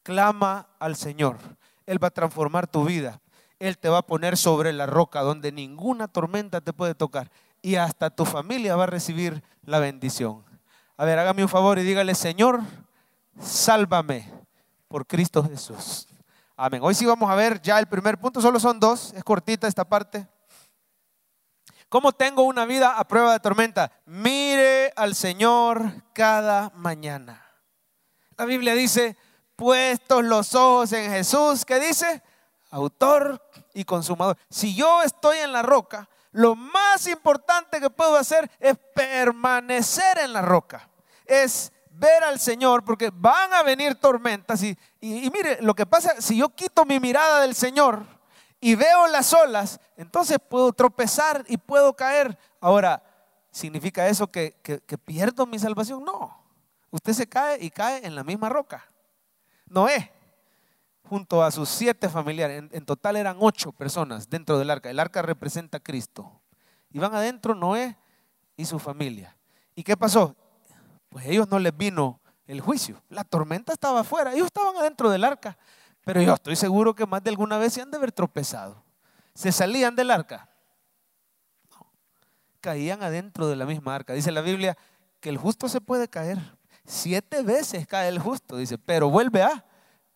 Clama al Señor. Él va a transformar tu vida. Él te va a poner sobre la roca donde ninguna tormenta te puede tocar. Y hasta tu familia va a recibir la bendición. A ver, hágame un favor y dígale, Señor, sálvame por Cristo Jesús. Amén. Hoy sí vamos a ver ya el primer punto, solo son dos, es cortita esta parte. ¿Cómo tengo una vida a prueba de tormenta? Mire al Señor cada mañana. La Biblia dice, puestos los ojos en Jesús, ¿qué dice? Autor y consumador. Si yo estoy en la roca, lo más importante que puedo hacer es permanecer en la roca. Es ver al Señor, porque van a venir tormentas. Y, mire, lo que pasa, si yo quito mi mirada del Señor y veo las olas, entonces puedo tropezar y puedo caer. Ahora, ¿significa eso que, que pierdo mi salvación? No. Usted se cae y cae en la misma roca. Noé junto a sus siete familiares. En, total eran ocho personas dentro del arca. El arca representa a Cristo. Y van adentro Noé y su familia. ¿Y qué pasó? Pues ellos no les vino el juicio. La tormenta estaba afuera. Ellos estaban adentro del arca. Pero yo estoy seguro que más de alguna vez se han de haber tropezado. Se salían del arca. Caían adentro de la misma arca. Dice la Biblia que el justo se puede caer. Siete veces cae el justo, dice, pero vuelve a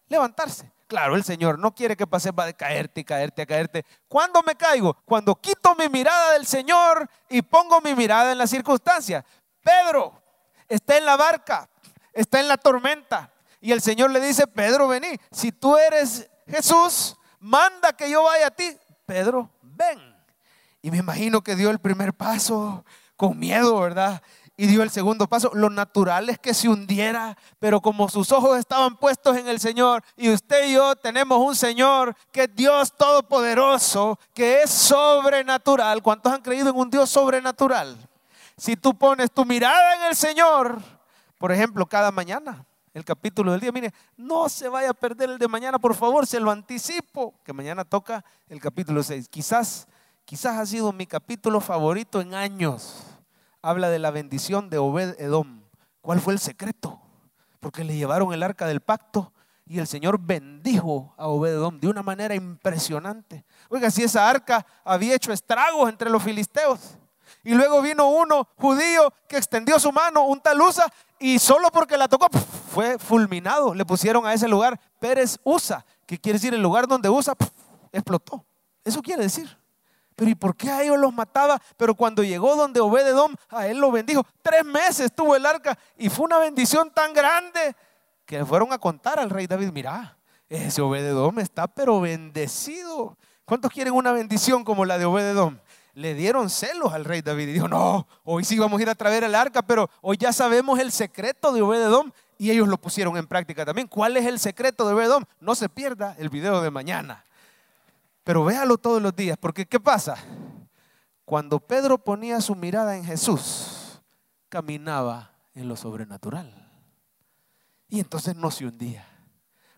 levantarse. Claro, el Señor no quiere que pases va de caerte y caerte a caerte. ¿Cuándo me caigo? Cuando quito mi mirada del Señor y pongo mi mirada en la circunstancia. Pedro está en la barca, está en la tormenta. Y el Señor le dice, Pedro, vení. Si tú eres Jesús, manda que yo vaya a ti. Pedro, ven. Y me imagino que dio el primer paso con miedo, ¿verdad? Y dio el segundo paso. Lo natural es que se hundiera, pero como sus ojos estaban puestos en el Señor y usted y yo tenemos un Señor que es Dios todopoderoso, que es sobrenatural. ¿Cuántos han creído en un Dios sobrenatural? Si tú pones tu mirada en el Señor, por ejemplo, cada mañana, el capítulo del día, mire, no se vaya a perder el de mañana, por favor, se lo anticipo, que mañana toca el capítulo 6. Quizás, quizás ha sido mi capítulo favorito en años habla de la bendición de Obed Edom. ¿Cuál fue el secreto? Porque le llevaron el arca del pacto y el Señor bendijo a Obed Edom de una manera impresionante. Oiga, si esa arca había hecho estragos entre los filisteos. Y luego vino uno judío que extendió su mano, un tal Usa, y solo porque la tocó fue fulminado. Le pusieron a ese lugar Pérez Usa, que quiere decir el lugar donde Usa explotó. Eso quiere decir. Pero ¿y por qué a ellos los mataba? Pero cuando llegó donde Obededom, a él lo bendijo. Tres meses tuvo el arca y fue una bendición tan grande que fueron a contar al rey David, mira, ese Obededom está pero bendecido. ¿Cuántos quieren una bendición como la de Obededom? Le dieron celos al rey David y dijo, no, hoy sí vamos a ir a traer el arca, pero hoy ya sabemos el secreto de Obededom y ellos lo pusieron en práctica también. ¿Cuál es el secreto de Obededom? No se pierda el video de mañana. Pero véalo todos los días, porque ¿qué pasa? Cuando Pedro ponía su mirada en Jesús, caminaba en lo sobrenatural. Y entonces no se hundía.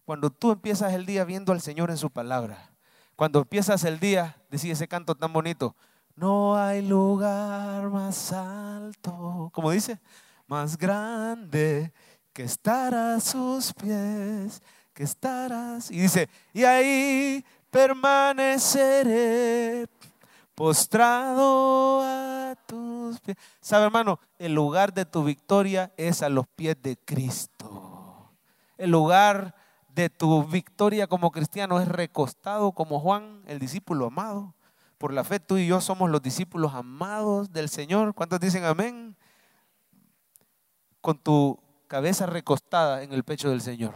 Cuando tú empiezas el día viendo al Señor en su palabra, cuando empiezas el día, decía ese canto tan bonito, no hay lugar más alto, como dice, más grande que estar a sus pies, que estarás. Y dice, y ahí permaneceré postrado a tus pies. ¿Sabe, hermano? El lugar de tu victoria es a los pies de Cristo. El lugar de tu victoria como cristiano es recostado como Juan, el discípulo amado. Por la fe tú y yo somos los discípulos amados del Señor. ¿Cuántos dicen amén? Con tu cabeza recostada en el pecho del Señor.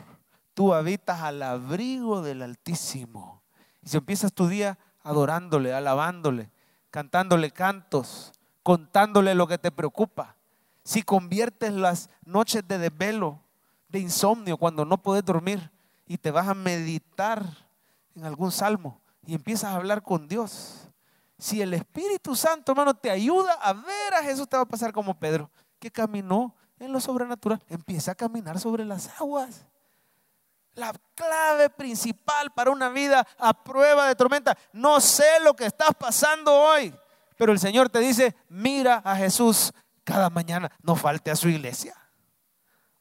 Tú habitas al abrigo del Altísimo. Y si empiezas tu día adorándole, alabándole, cantándole cantos, contándole lo que te preocupa. Si conviertes las noches de desvelo, de insomnio, cuando no puedes dormir y te vas a meditar en algún salmo y empiezas a hablar con Dios. Si el Espíritu Santo, hermano, te ayuda a ver a Jesús, te va a pasar como Pedro, que caminó en lo sobrenatural. Empieza a caminar sobre las aguas. La clave principal para una vida a prueba de tormenta. No sé lo que estás pasando hoy, pero el Señor te dice, mira a Jesús cada mañana. No falte a su iglesia.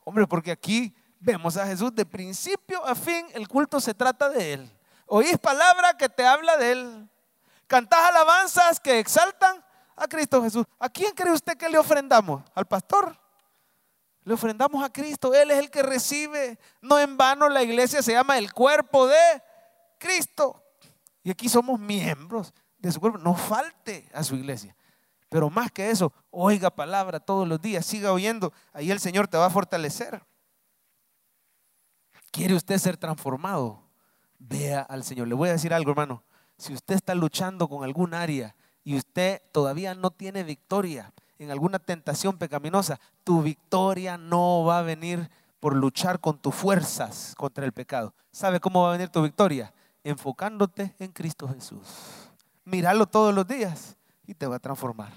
Hombre, porque aquí vemos a Jesús de principio a fin. El culto se trata de Él. Oís palabra que te habla de Él. Cantás alabanzas que exaltan a Cristo Jesús. ¿A quién cree usted que le ofrendamos? ¿Al pastor? Le ofrendamos a Cristo. Él es el que recibe. No en vano la iglesia se llama el cuerpo de Cristo. Y aquí somos miembros de su cuerpo. No falte a su iglesia. Pero más que eso, oiga palabra todos los días, siga oyendo. Ahí el Señor te va a fortalecer. ¿Quiere usted ser transformado? Vea al Señor. Le voy a decir algo, hermano. Si usted está luchando con algún área y usted todavía no tiene victoria, en alguna tentación pecaminosa, tu victoria no va a venir por luchar con tus fuerzas contra el pecado. ¿Sabe cómo va a venir tu victoria? Enfocándote en Cristo Jesús. Míralo todos los días y te va a transformar.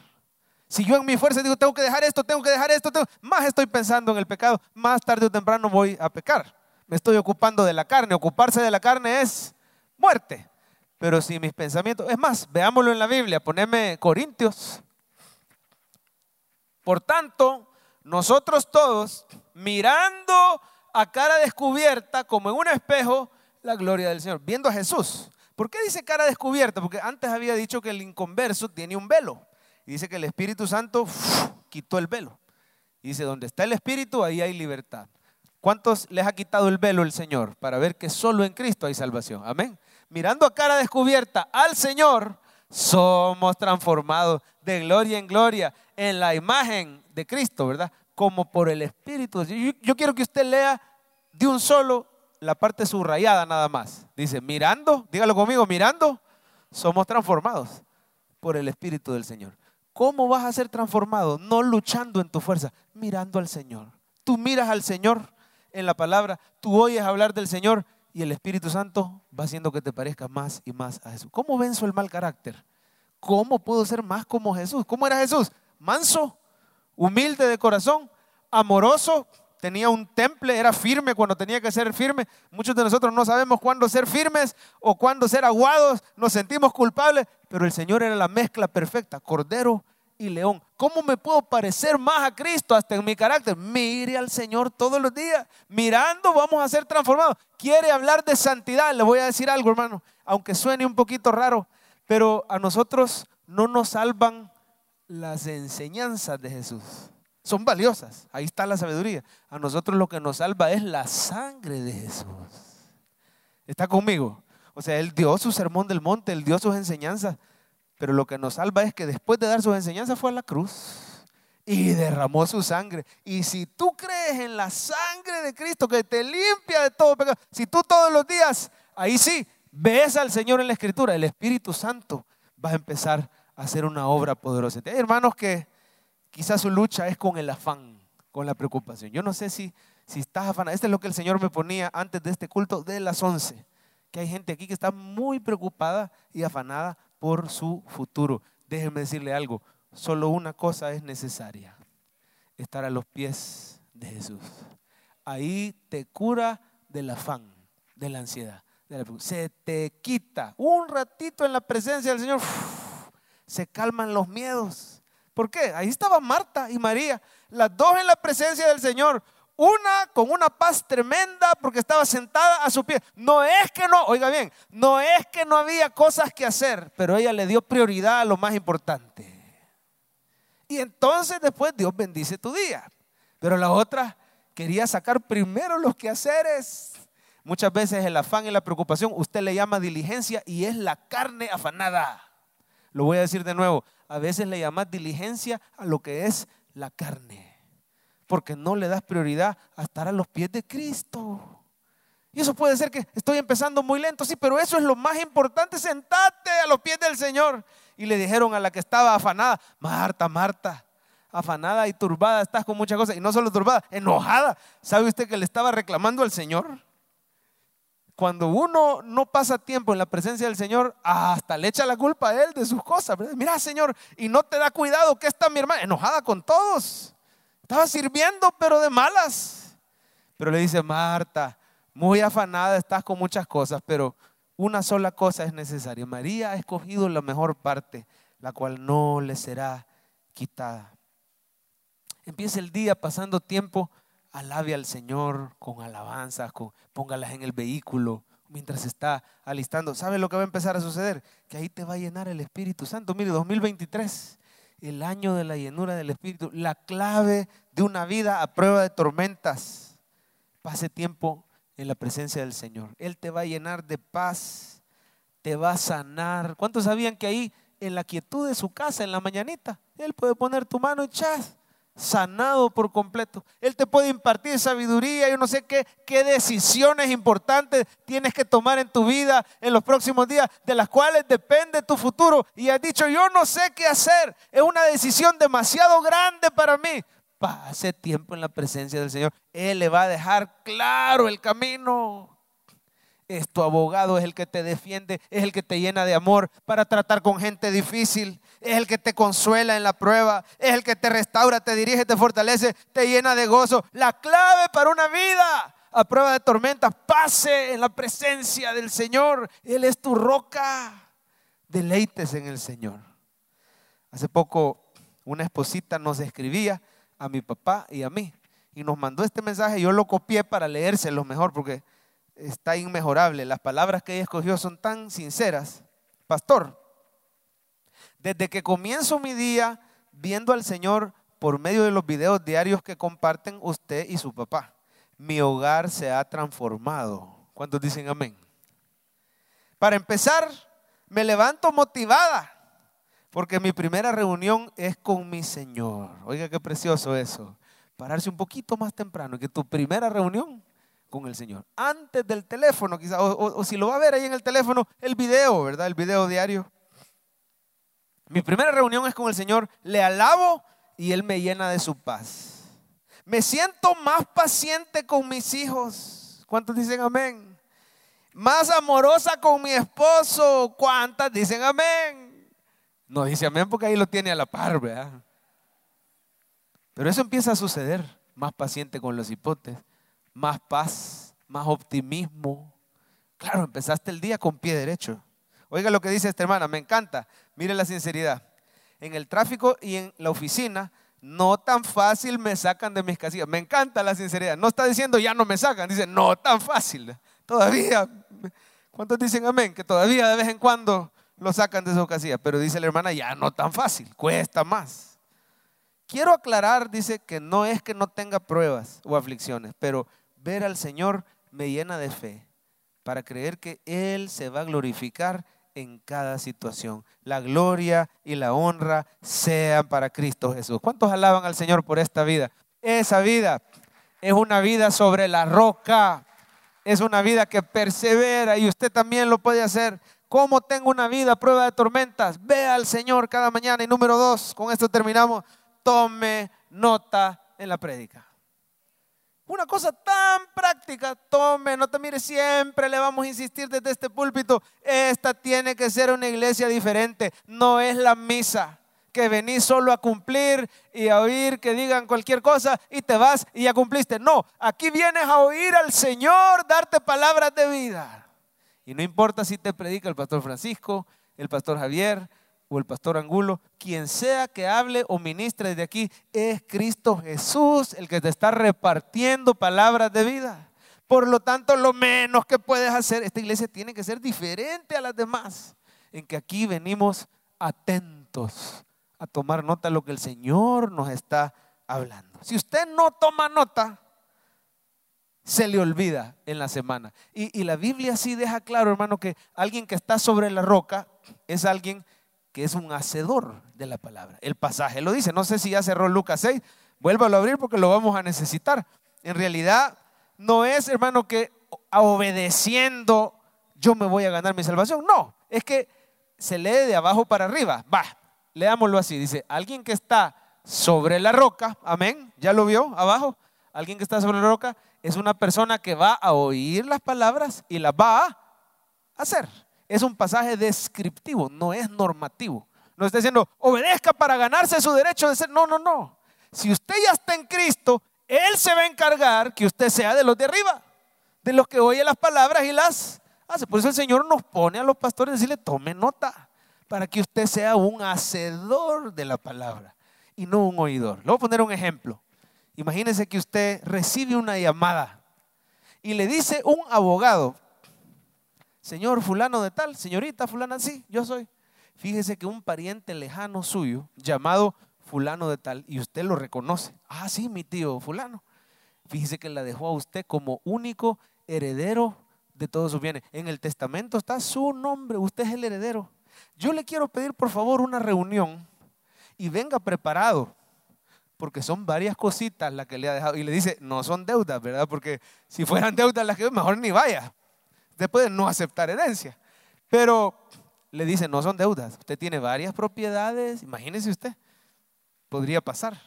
Si yo en mi fuerza digo, tengo que dejar esto, tengo que dejar esto, más estoy pensando en el pecado, más tarde o temprano voy a pecar. Me estoy ocupando de la carne. Ocuparse de la carne es muerte. Pero si mis pensamientos, es más, veámoslo en la Biblia, poneme Corintios por tanto, nosotros todos, mirando a cara descubierta, como en un espejo, la gloria del Señor, viendo a Jesús. ¿Por qué dice cara descubierta? Porque antes había dicho que el inconverso tiene un velo. Y dice que el Espíritu Santo quitó el velo. Dice, donde está el Espíritu, ahí hay libertad. ¿Cuántos les ha quitado el velo el Señor para ver que solo en Cristo hay salvación? Amén. Mirando a cara descubierta al Señor, somos transformados de gloria en gloria en la imagen de Cristo, ¿verdad? Como por el Espíritu. Yo, quiero que usted lea de un solo la parte subrayada nada más. Dice, mirando, dígalo conmigo, mirando, somos transformados por el Espíritu del Señor. ¿Cómo vas a ser transformado? No luchando en tu fuerza, mirando al Señor. Tú miras al Señor en la palabra, tú oyes hablar del Señor y el Espíritu Santo va haciendo que te parezca más y más a Jesús. ¿Cómo venzo el mal carácter? ¿Cómo puedo ser más como Jesús? ¿Cómo era Jesús? Manso, humilde de corazón, amoroso, tenía un temple, era firme cuando tenía que ser firme. Muchos de nosotros no sabemos cuándo ser firmes o cuándo ser aguados, nos sentimos culpables, pero el Señor era la mezcla perfecta, cordero y león. ¿Cómo me puedo parecer más a Cristo hasta en mi carácter? Mire al Señor todos los días. Mirando vamos a ser transformados. Quiere hablar de santidad. Le voy a decir algo, hermano, aunque suene un poquito raro, pero a nosotros no nos salvan las enseñanzas de Jesús. Son valiosas. Ahí está la sabiduría. A nosotros lo que nos salva es la sangre de Jesús. ¿Está conmigo? O sea, Él dio su sermón del monte, Él dio sus enseñanzas pero lo que nos salva es que después de dar sus enseñanzas fue a la cruz y derramó su sangre. Y si tú crees en la sangre de Cristo que te limpia de todo pecado, si tú todos los días, ahí sí, ves al Señor en la Escritura, el Espíritu Santo va a empezar a hacer una obra poderosa. Hay hermanos que quizás su lucha es con el afán, con la preocupación. Yo no sé si, si estás afanado. Este es lo que el Señor me ponía antes de este culto de las 11. Que hay gente aquí que está muy preocupada y afanada por su futuro. Déjenme decirle algo, solo una cosa es necesaria, estar a los pies de Jesús. Ahí te cura del afán, de la ansiedad. se te quita un ratito en la presencia del Señor, se calman los miedos. ¿Por qué? Ahí estaba Marta y María, las dos en la presencia del Señor. Una con una paz tremenda porque estaba sentada a su pie. No es que no, oiga bien, no es que no había cosas que hacer, pero ella le dio prioridad a lo más importante. Y entonces después Dios bendice tu día. Pero la otra quería sacar primero los quehaceres. Muchas veces el afán y la preocupación usted le llama diligencia y es la carne afanada. Lo voy a decir de nuevo, a veces le llamas diligencia a lo que es la carne, porque no le das prioridad a estar a los pies de Cristo. Y eso puede ser que estoy empezando muy lento, sí, pero eso es lo más importante, sentate a los pies del Señor. Y le dijeron a la que estaba afanada, Marta, Marta, afanada y turbada, estás con muchas cosas, y no solo turbada, enojada. ¿Sabe usted que le estaba reclamando al Señor? Cuando uno no pasa tiempo en la presencia del Señor, hasta le echa la culpa a Él de sus cosas. Mira, Señor, y no te da cuidado, que está mi hermana enojada con todos. Estaba sirviendo, pero de malas. Pero le dice, Marta, muy afanada, estás con muchas cosas, pero una sola cosa es necesaria. María ha escogido la mejor parte, la cual no le será quitada. Empieza el día pasando tiempo, alabe al Señor con alabanzas, con, póngalas en el vehículo mientras está alistando. ¿Sabe lo que va a empezar a suceder? Que ahí te va a llenar el Espíritu Santo. Mire, 2023, el año de la llenura del Espíritu, la clave de una vida a prueba de tormentas. Pase tiempo en la presencia del Señor. Él te va a llenar de paz, te va a sanar. ¿Cuántos sabían que ahí en la quietud de su casa, en la mañanita, Él puede poner tu mano y chas, sanado por completo. Él te puede impartir sabiduría. Yo no sé qué, qué decisiones importantes tienes que tomar en tu vida en los próximos días, de las cuales depende tu futuro. Y has dicho, yo no sé qué hacer. Es una decisión demasiado grande para mí pase tiempo en la presencia del Señor. Él le va a dejar claro el camino. Es tu abogado, es el que te defiende, es el que te llena de amor para tratar con gente difícil, es el que te consuela en la prueba, es el que te restaura, te dirige, te fortalece, te llena de gozo. La clave para una vida a prueba de tormentas, pase en la presencia del Señor. Él es tu roca. Deleites en el Señor. Hace poco una esposita nos escribía a mi papá y a mí. Y nos mandó este mensaje, yo lo copié para leérselo mejor porque está inmejorable. Las palabras que ella escogió son tan sinceras. Pastor, desde que comienzo mi día viendo al Señor por medio de los videos diarios que comparten usted y su papá, mi hogar se ha transformado. ¿Cuántos dicen amén? Para empezar, me levanto motivada porque mi primera reunión es con mi Señor. Oiga, qué precioso eso. Pararse un poquito más temprano, que tu primera reunión con el Señor. Antes del teléfono, quizás, o, si lo va a ver ahí en el teléfono, el video, ¿verdad? El video diario. Mi primera reunión es con el Señor, le alabo y Él me llena de su paz. Me siento más paciente con mis hijos. ¿Cuántos dicen amén? Más amorosa con mi esposo. ¿Cuántas dicen amén? No dice amén porque ahí lo tiene a la par, ¿verdad? Pero eso empieza a suceder. Más paciente con los hipotes, más paz, más optimismo. Claro, empezaste el día con pie derecho. Oiga lo que dice esta hermana, me encanta. Mire la sinceridad. En el tráfico y en la oficina, no tan fácil me sacan de mis casillas. Me encanta la sinceridad. No está diciendo ya no me sacan, dice no tan fácil. Todavía. ¿Cuántos dicen amén? Que todavía de vez en cuando lo sacan de su casilla. Pero dice la hermana, ya no tan fácil, cuesta más. Quiero aclarar, dice, que no es que no tenga pruebas o aflicciones, pero ver al Señor me llena de fe para creer que Él se va a glorificar en cada situación. La gloria y la honra sean para Cristo Jesús. ¿Cuántos alaban al Señor por esta vida? Esa vida es una vida sobre la roca. Es una vida que persevera y usted también lo puede hacer. ¿Cómo tengo una vida prueba de tormentas? Ve al Señor cada mañana. Y número dos, con esto terminamos, tome nota en la prédica. Una cosa tan práctica, tome nota, mire, siempre le vamos a insistir desde este púlpito, esta tiene que ser una iglesia diferente, no es la misa que venís solo a cumplir y a oír que digan cualquier cosa y te vas y ya cumpliste. No, aquí vienes a oír al Señor darte palabras de vida. Y no importa si te predica el pastor Francisco, el pastor Javier o el pastor Angulo, quien sea que hable o ministre desde aquí, es Cristo Jesús el que te está repartiendo palabras de vida. Por lo tanto, lo menos que puedes hacer, esta iglesia tiene que ser diferente a las demás, en que aquí venimos atentos a tomar nota de lo que el Señor nos está hablando. Si usted no toma nota, se le olvida en la semana. Y, la Biblia sí deja claro, hermano, que alguien que está sobre la roca es alguien que es un hacedor de la palabra. El pasaje lo dice. No sé si ya cerró Lucas 6. Vuélvalo a abrir porque lo vamos a necesitar. En realidad, no es, hermano, que obedeciendo yo me voy a ganar mi salvación. No, es que se lee de abajo para arriba. Va, leámoslo así. Dice, alguien que está sobre la roca, amén, ¿ya lo vio abajo? Alguien que está sobre la roca es una persona que va a oír las palabras y las va a hacer. Es un pasaje descriptivo, no es normativo. No está diciendo, obedezca para ganarse su derecho de ser. No, no, no. Si usted ya está en Cristo, Él se va a encargar que usted sea de los de arriba, de los que oye las palabras y las hace. Por eso el Señor nos pone a los pastores a decirle, tome nota, para que usted sea un hacedor de la palabra y no un oidor. Le voy a poner un ejemplo. Imagínese que usted recibe una llamada y le dice un abogado, señor fulano de tal, señorita fulana, sí, yo soy. Fíjese que un pariente lejano suyo, llamado fulano de tal, y usted lo reconoce. Ah, sí, mi tío fulano. Fíjese que la dejó a usted como único heredero de todos sus bienes. En el testamento está su nombre, usted es el heredero. Yo le quiero pedir por favor una reunión y venga preparado, porque son varias cositas las que le ha dejado. Y le dice, no son deudas, ¿verdad? Porque si fueran deudas las que mejor ni vaya. Usted puede no aceptar herencia. Pero le dice, no son deudas. Usted tiene varias propiedades, imagínese usted, podría pasar.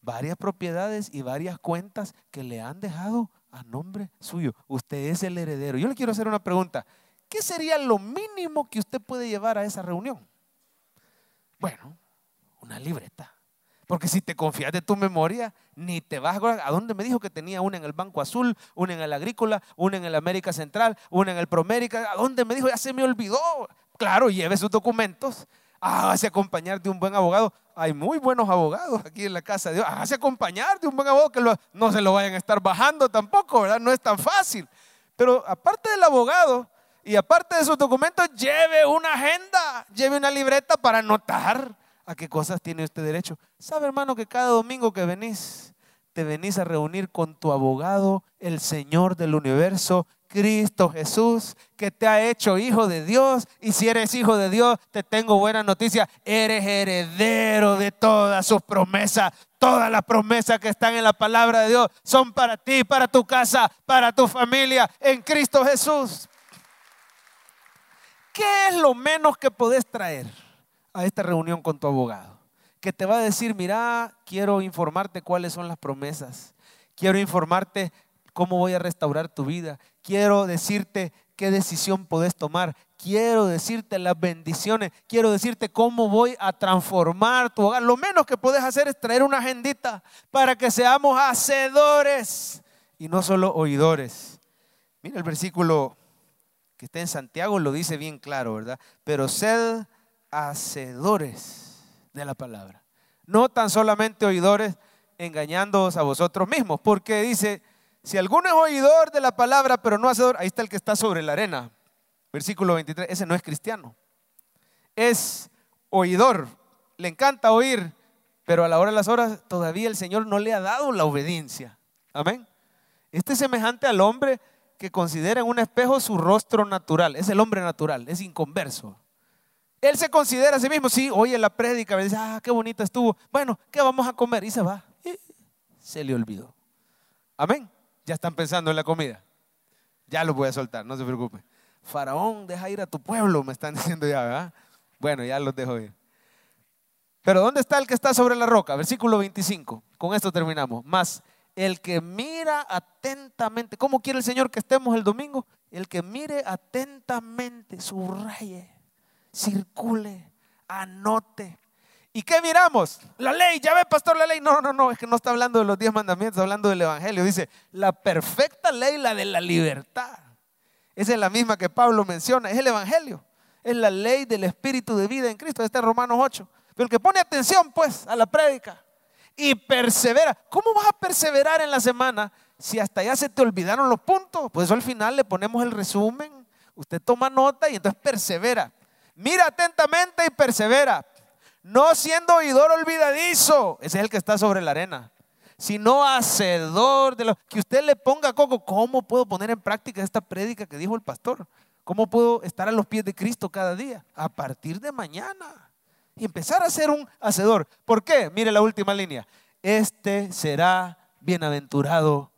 Varias propiedades y varias cuentas que le han dejado a nombre suyo. Usted es el heredero. Yo le quiero hacer una pregunta. ¿Qué sería lo mínimo que usted puede llevar a esa reunión? Bueno, una libreta. Porque si te confías de tu memoria, ni te vas a... ¿A dónde me dijo que tenía una en el Banco Azul, una en el Agrícola, una en el América Central, una en el Promérica? ¿A dónde me dijo? Ya se me olvidó. Claro, lleve sus documentos. Hágase acompañar de un buen abogado. Hay muy buenos abogados aquí en la casa de Dios. Hágase acompañar de un buen abogado que no se lo vayan a estar bajando tampoco, ¿verdad? No es tan fácil. Pero aparte del abogado y aparte de sus documentos, lleve una agenda, lleve una libreta para anotar a qué cosas tiene usted derecho. ¿Sabe, hermano, que cada domingo que venís, te venís a reunir con tu abogado, el Señor del universo, Cristo Jesús, que te ha hecho hijo de Dios. Y si eres hijo de Dios, te tengo buena noticia. Eres heredero de todas sus promesas. Todas las promesas que están en la palabra de Dios son para ti, para tu casa, para tu familia, en Cristo Jesús. ¿Qué es lo menos que podés traer a esta reunión con tu abogado? Que te va a decir, mira, quiero informarte cuáles son las promesas. Quiero informarte cómo voy a restaurar tu vida. Quiero decirte qué decisión podés tomar. Quiero decirte las bendiciones. Quiero decirte cómo voy a transformar tu hogar. Lo menos que puedes hacer es traer una agendita para que seamos hacedores y no solo oidores. Mira el versículo que está en Santiago, lo dice bien claro, ¿verdad? Pero sed hacedores de la palabra. No tan solamente oidores engañándoos a vosotros mismos, porque dice, si alguno es oidor de la palabra, pero no hacedor, ahí está el que está sobre la arena. Versículo 23, ese no es cristiano. Es oidor, le encanta oír, pero a la hora de las horas todavía el Señor no le ha dado la obediencia. Amén. Este es semejante al hombre que considera en un espejo su rostro natural. Es el hombre natural, es inconverso. Él se considera a sí mismo, sí, oye la prédica, dice, ah, qué bonita estuvo. Bueno, ¿qué vamos a comer? Y se va. Se le olvidó. Amén. Ya están pensando en la comida. Ya lo voy a soltar, no se preocupe. Faraón, deja ir a tu pueblo, me están *laughs* diciendo ya, ¿verdad? Bueno, ya los dejo ir. Pero ¿dónde está el que está sobre la roca? Versículo 25. Con esto terminamos. Más el que mira atentamente. ¿Cómo quiere el Señor que estemos el domingo? El que mire atentamente, subraye, circule, anote, ¿Y qué miramos? La ley, ya ve, pastor, la ley. No, no, no, es que no está hablando de los diez mandamientos, está hablando del Evangelio. Dice, la perfecta ley, la de la libertad. Esa es la misma que Pablo menciona, es el Evangelio. Es la ley del Espíritu de vida en Cristo, está en Romanos 8. Pero el que pone atención, pues, a la prédica y persevera. ¿Cómo vas a perseverar en la semana si hasta ya se te olvidaron los puntos? Pues eso al final le ponemos el resumen, usted toma nota y entonces persevera. Mira atentamente y persevera no siendo oidor olvidadizo, ese es el que está sobre la arena, sino hacedor de lo que usted le ponga coco. ¿Cómo puedo poner en práctica esta prédica que dijo el pastor? ¿Cómo puedo estar a los pies de Cristo cada día? A partir de mañana. Y empezar a ser un hacedor. ¿Por qué? Mire la última línea. Este será bienaventurado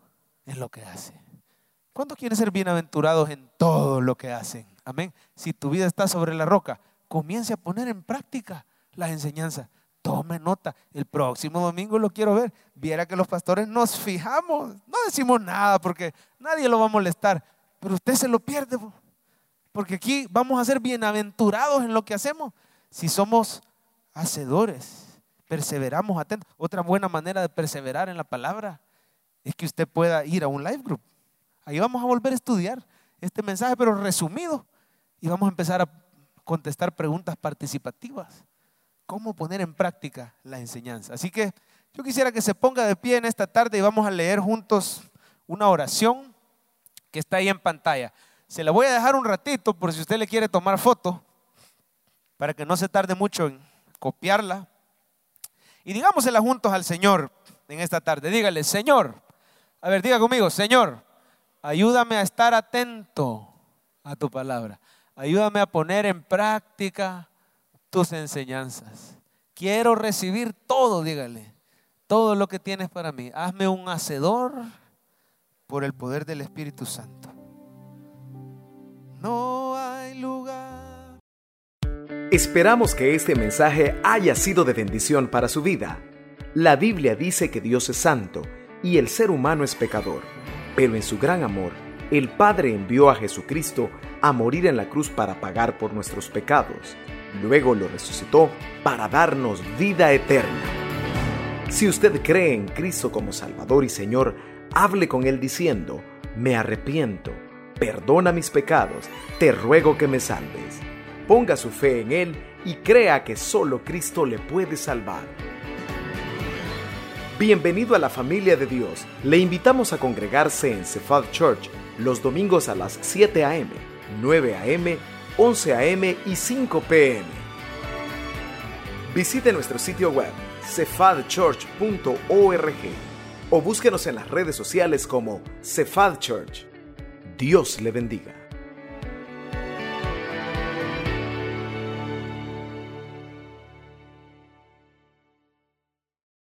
en lo que hace. ¿Cuántos quieren ser bienaventurados en todo lo que hacen? Amén. Si tu vida está sobre la roca, comience a poner en práctica las enseñanzas. Tome nota. El próximo domingo lo quiero ver. Viera que los pastores nos fijamos. No decimos nada porque nadie lo va a molestar. Pero usted se lo pierde. Porque aquí vamos a ser bienaventurados en lo que hacemos. Si somos hacedores, perseveramos atentos. Otra buena manera de perseverar en la palabra es que usted pueda ir a un live group. Ahí vamos a volver a estudiar este mensaje, pero resumido. Y vamos a empezar a contestar preguntas participativas. ¿Cómo poner en práctica la enseñanza? Así que yo quisiera que se ponga de pie en esta tarde y vamos a leer juntos una oración que está ahí en pantalla. Se la voy a dejar un ratito por si usted le quiere tomar foto, para que no se tarde mucho en copiarla. Y digámosela juntos al Señor en esta tarde. Dígale, Señor, a ver, diga conmigo, Señor, ayúdame a estar atento a tu palabra. Ayúdame a poner en práctica tus enseñanzas. Quiero recibir todo, dígale, todo lo que tienes para mí. Hazme un hacedor por el poder del Espíritu Santo. No hay lugar. Esperamos que este mensaje haya sido de bendición para su vida. La Biblia dice que Dios es santo y el ser humano es pecador, pero en su gran amor, el Padre envió a Jesucristo a morir en la cruz para pagar por nuestros pecados. Luego lo resucitó para darnos vida eterna. Si usted cree en Cristo como Salvador y Señor, hable con Él diciendo, me arrepiento, perdona mis pecados, te ruego que me salves. Ponga su fe en Él y crea que solo Cristo le puede salvar. Bienvenido a la familia de Dios. Le invitamos a congregarse en Cephal Church los domingos a las 7 a.m., 9 a.m., 11 a.m. y 5 p.m. Visite nuestro sitio web cefadchurch.org o búsquenos en las redes sociales como Cephal Church. Dios le bendiga.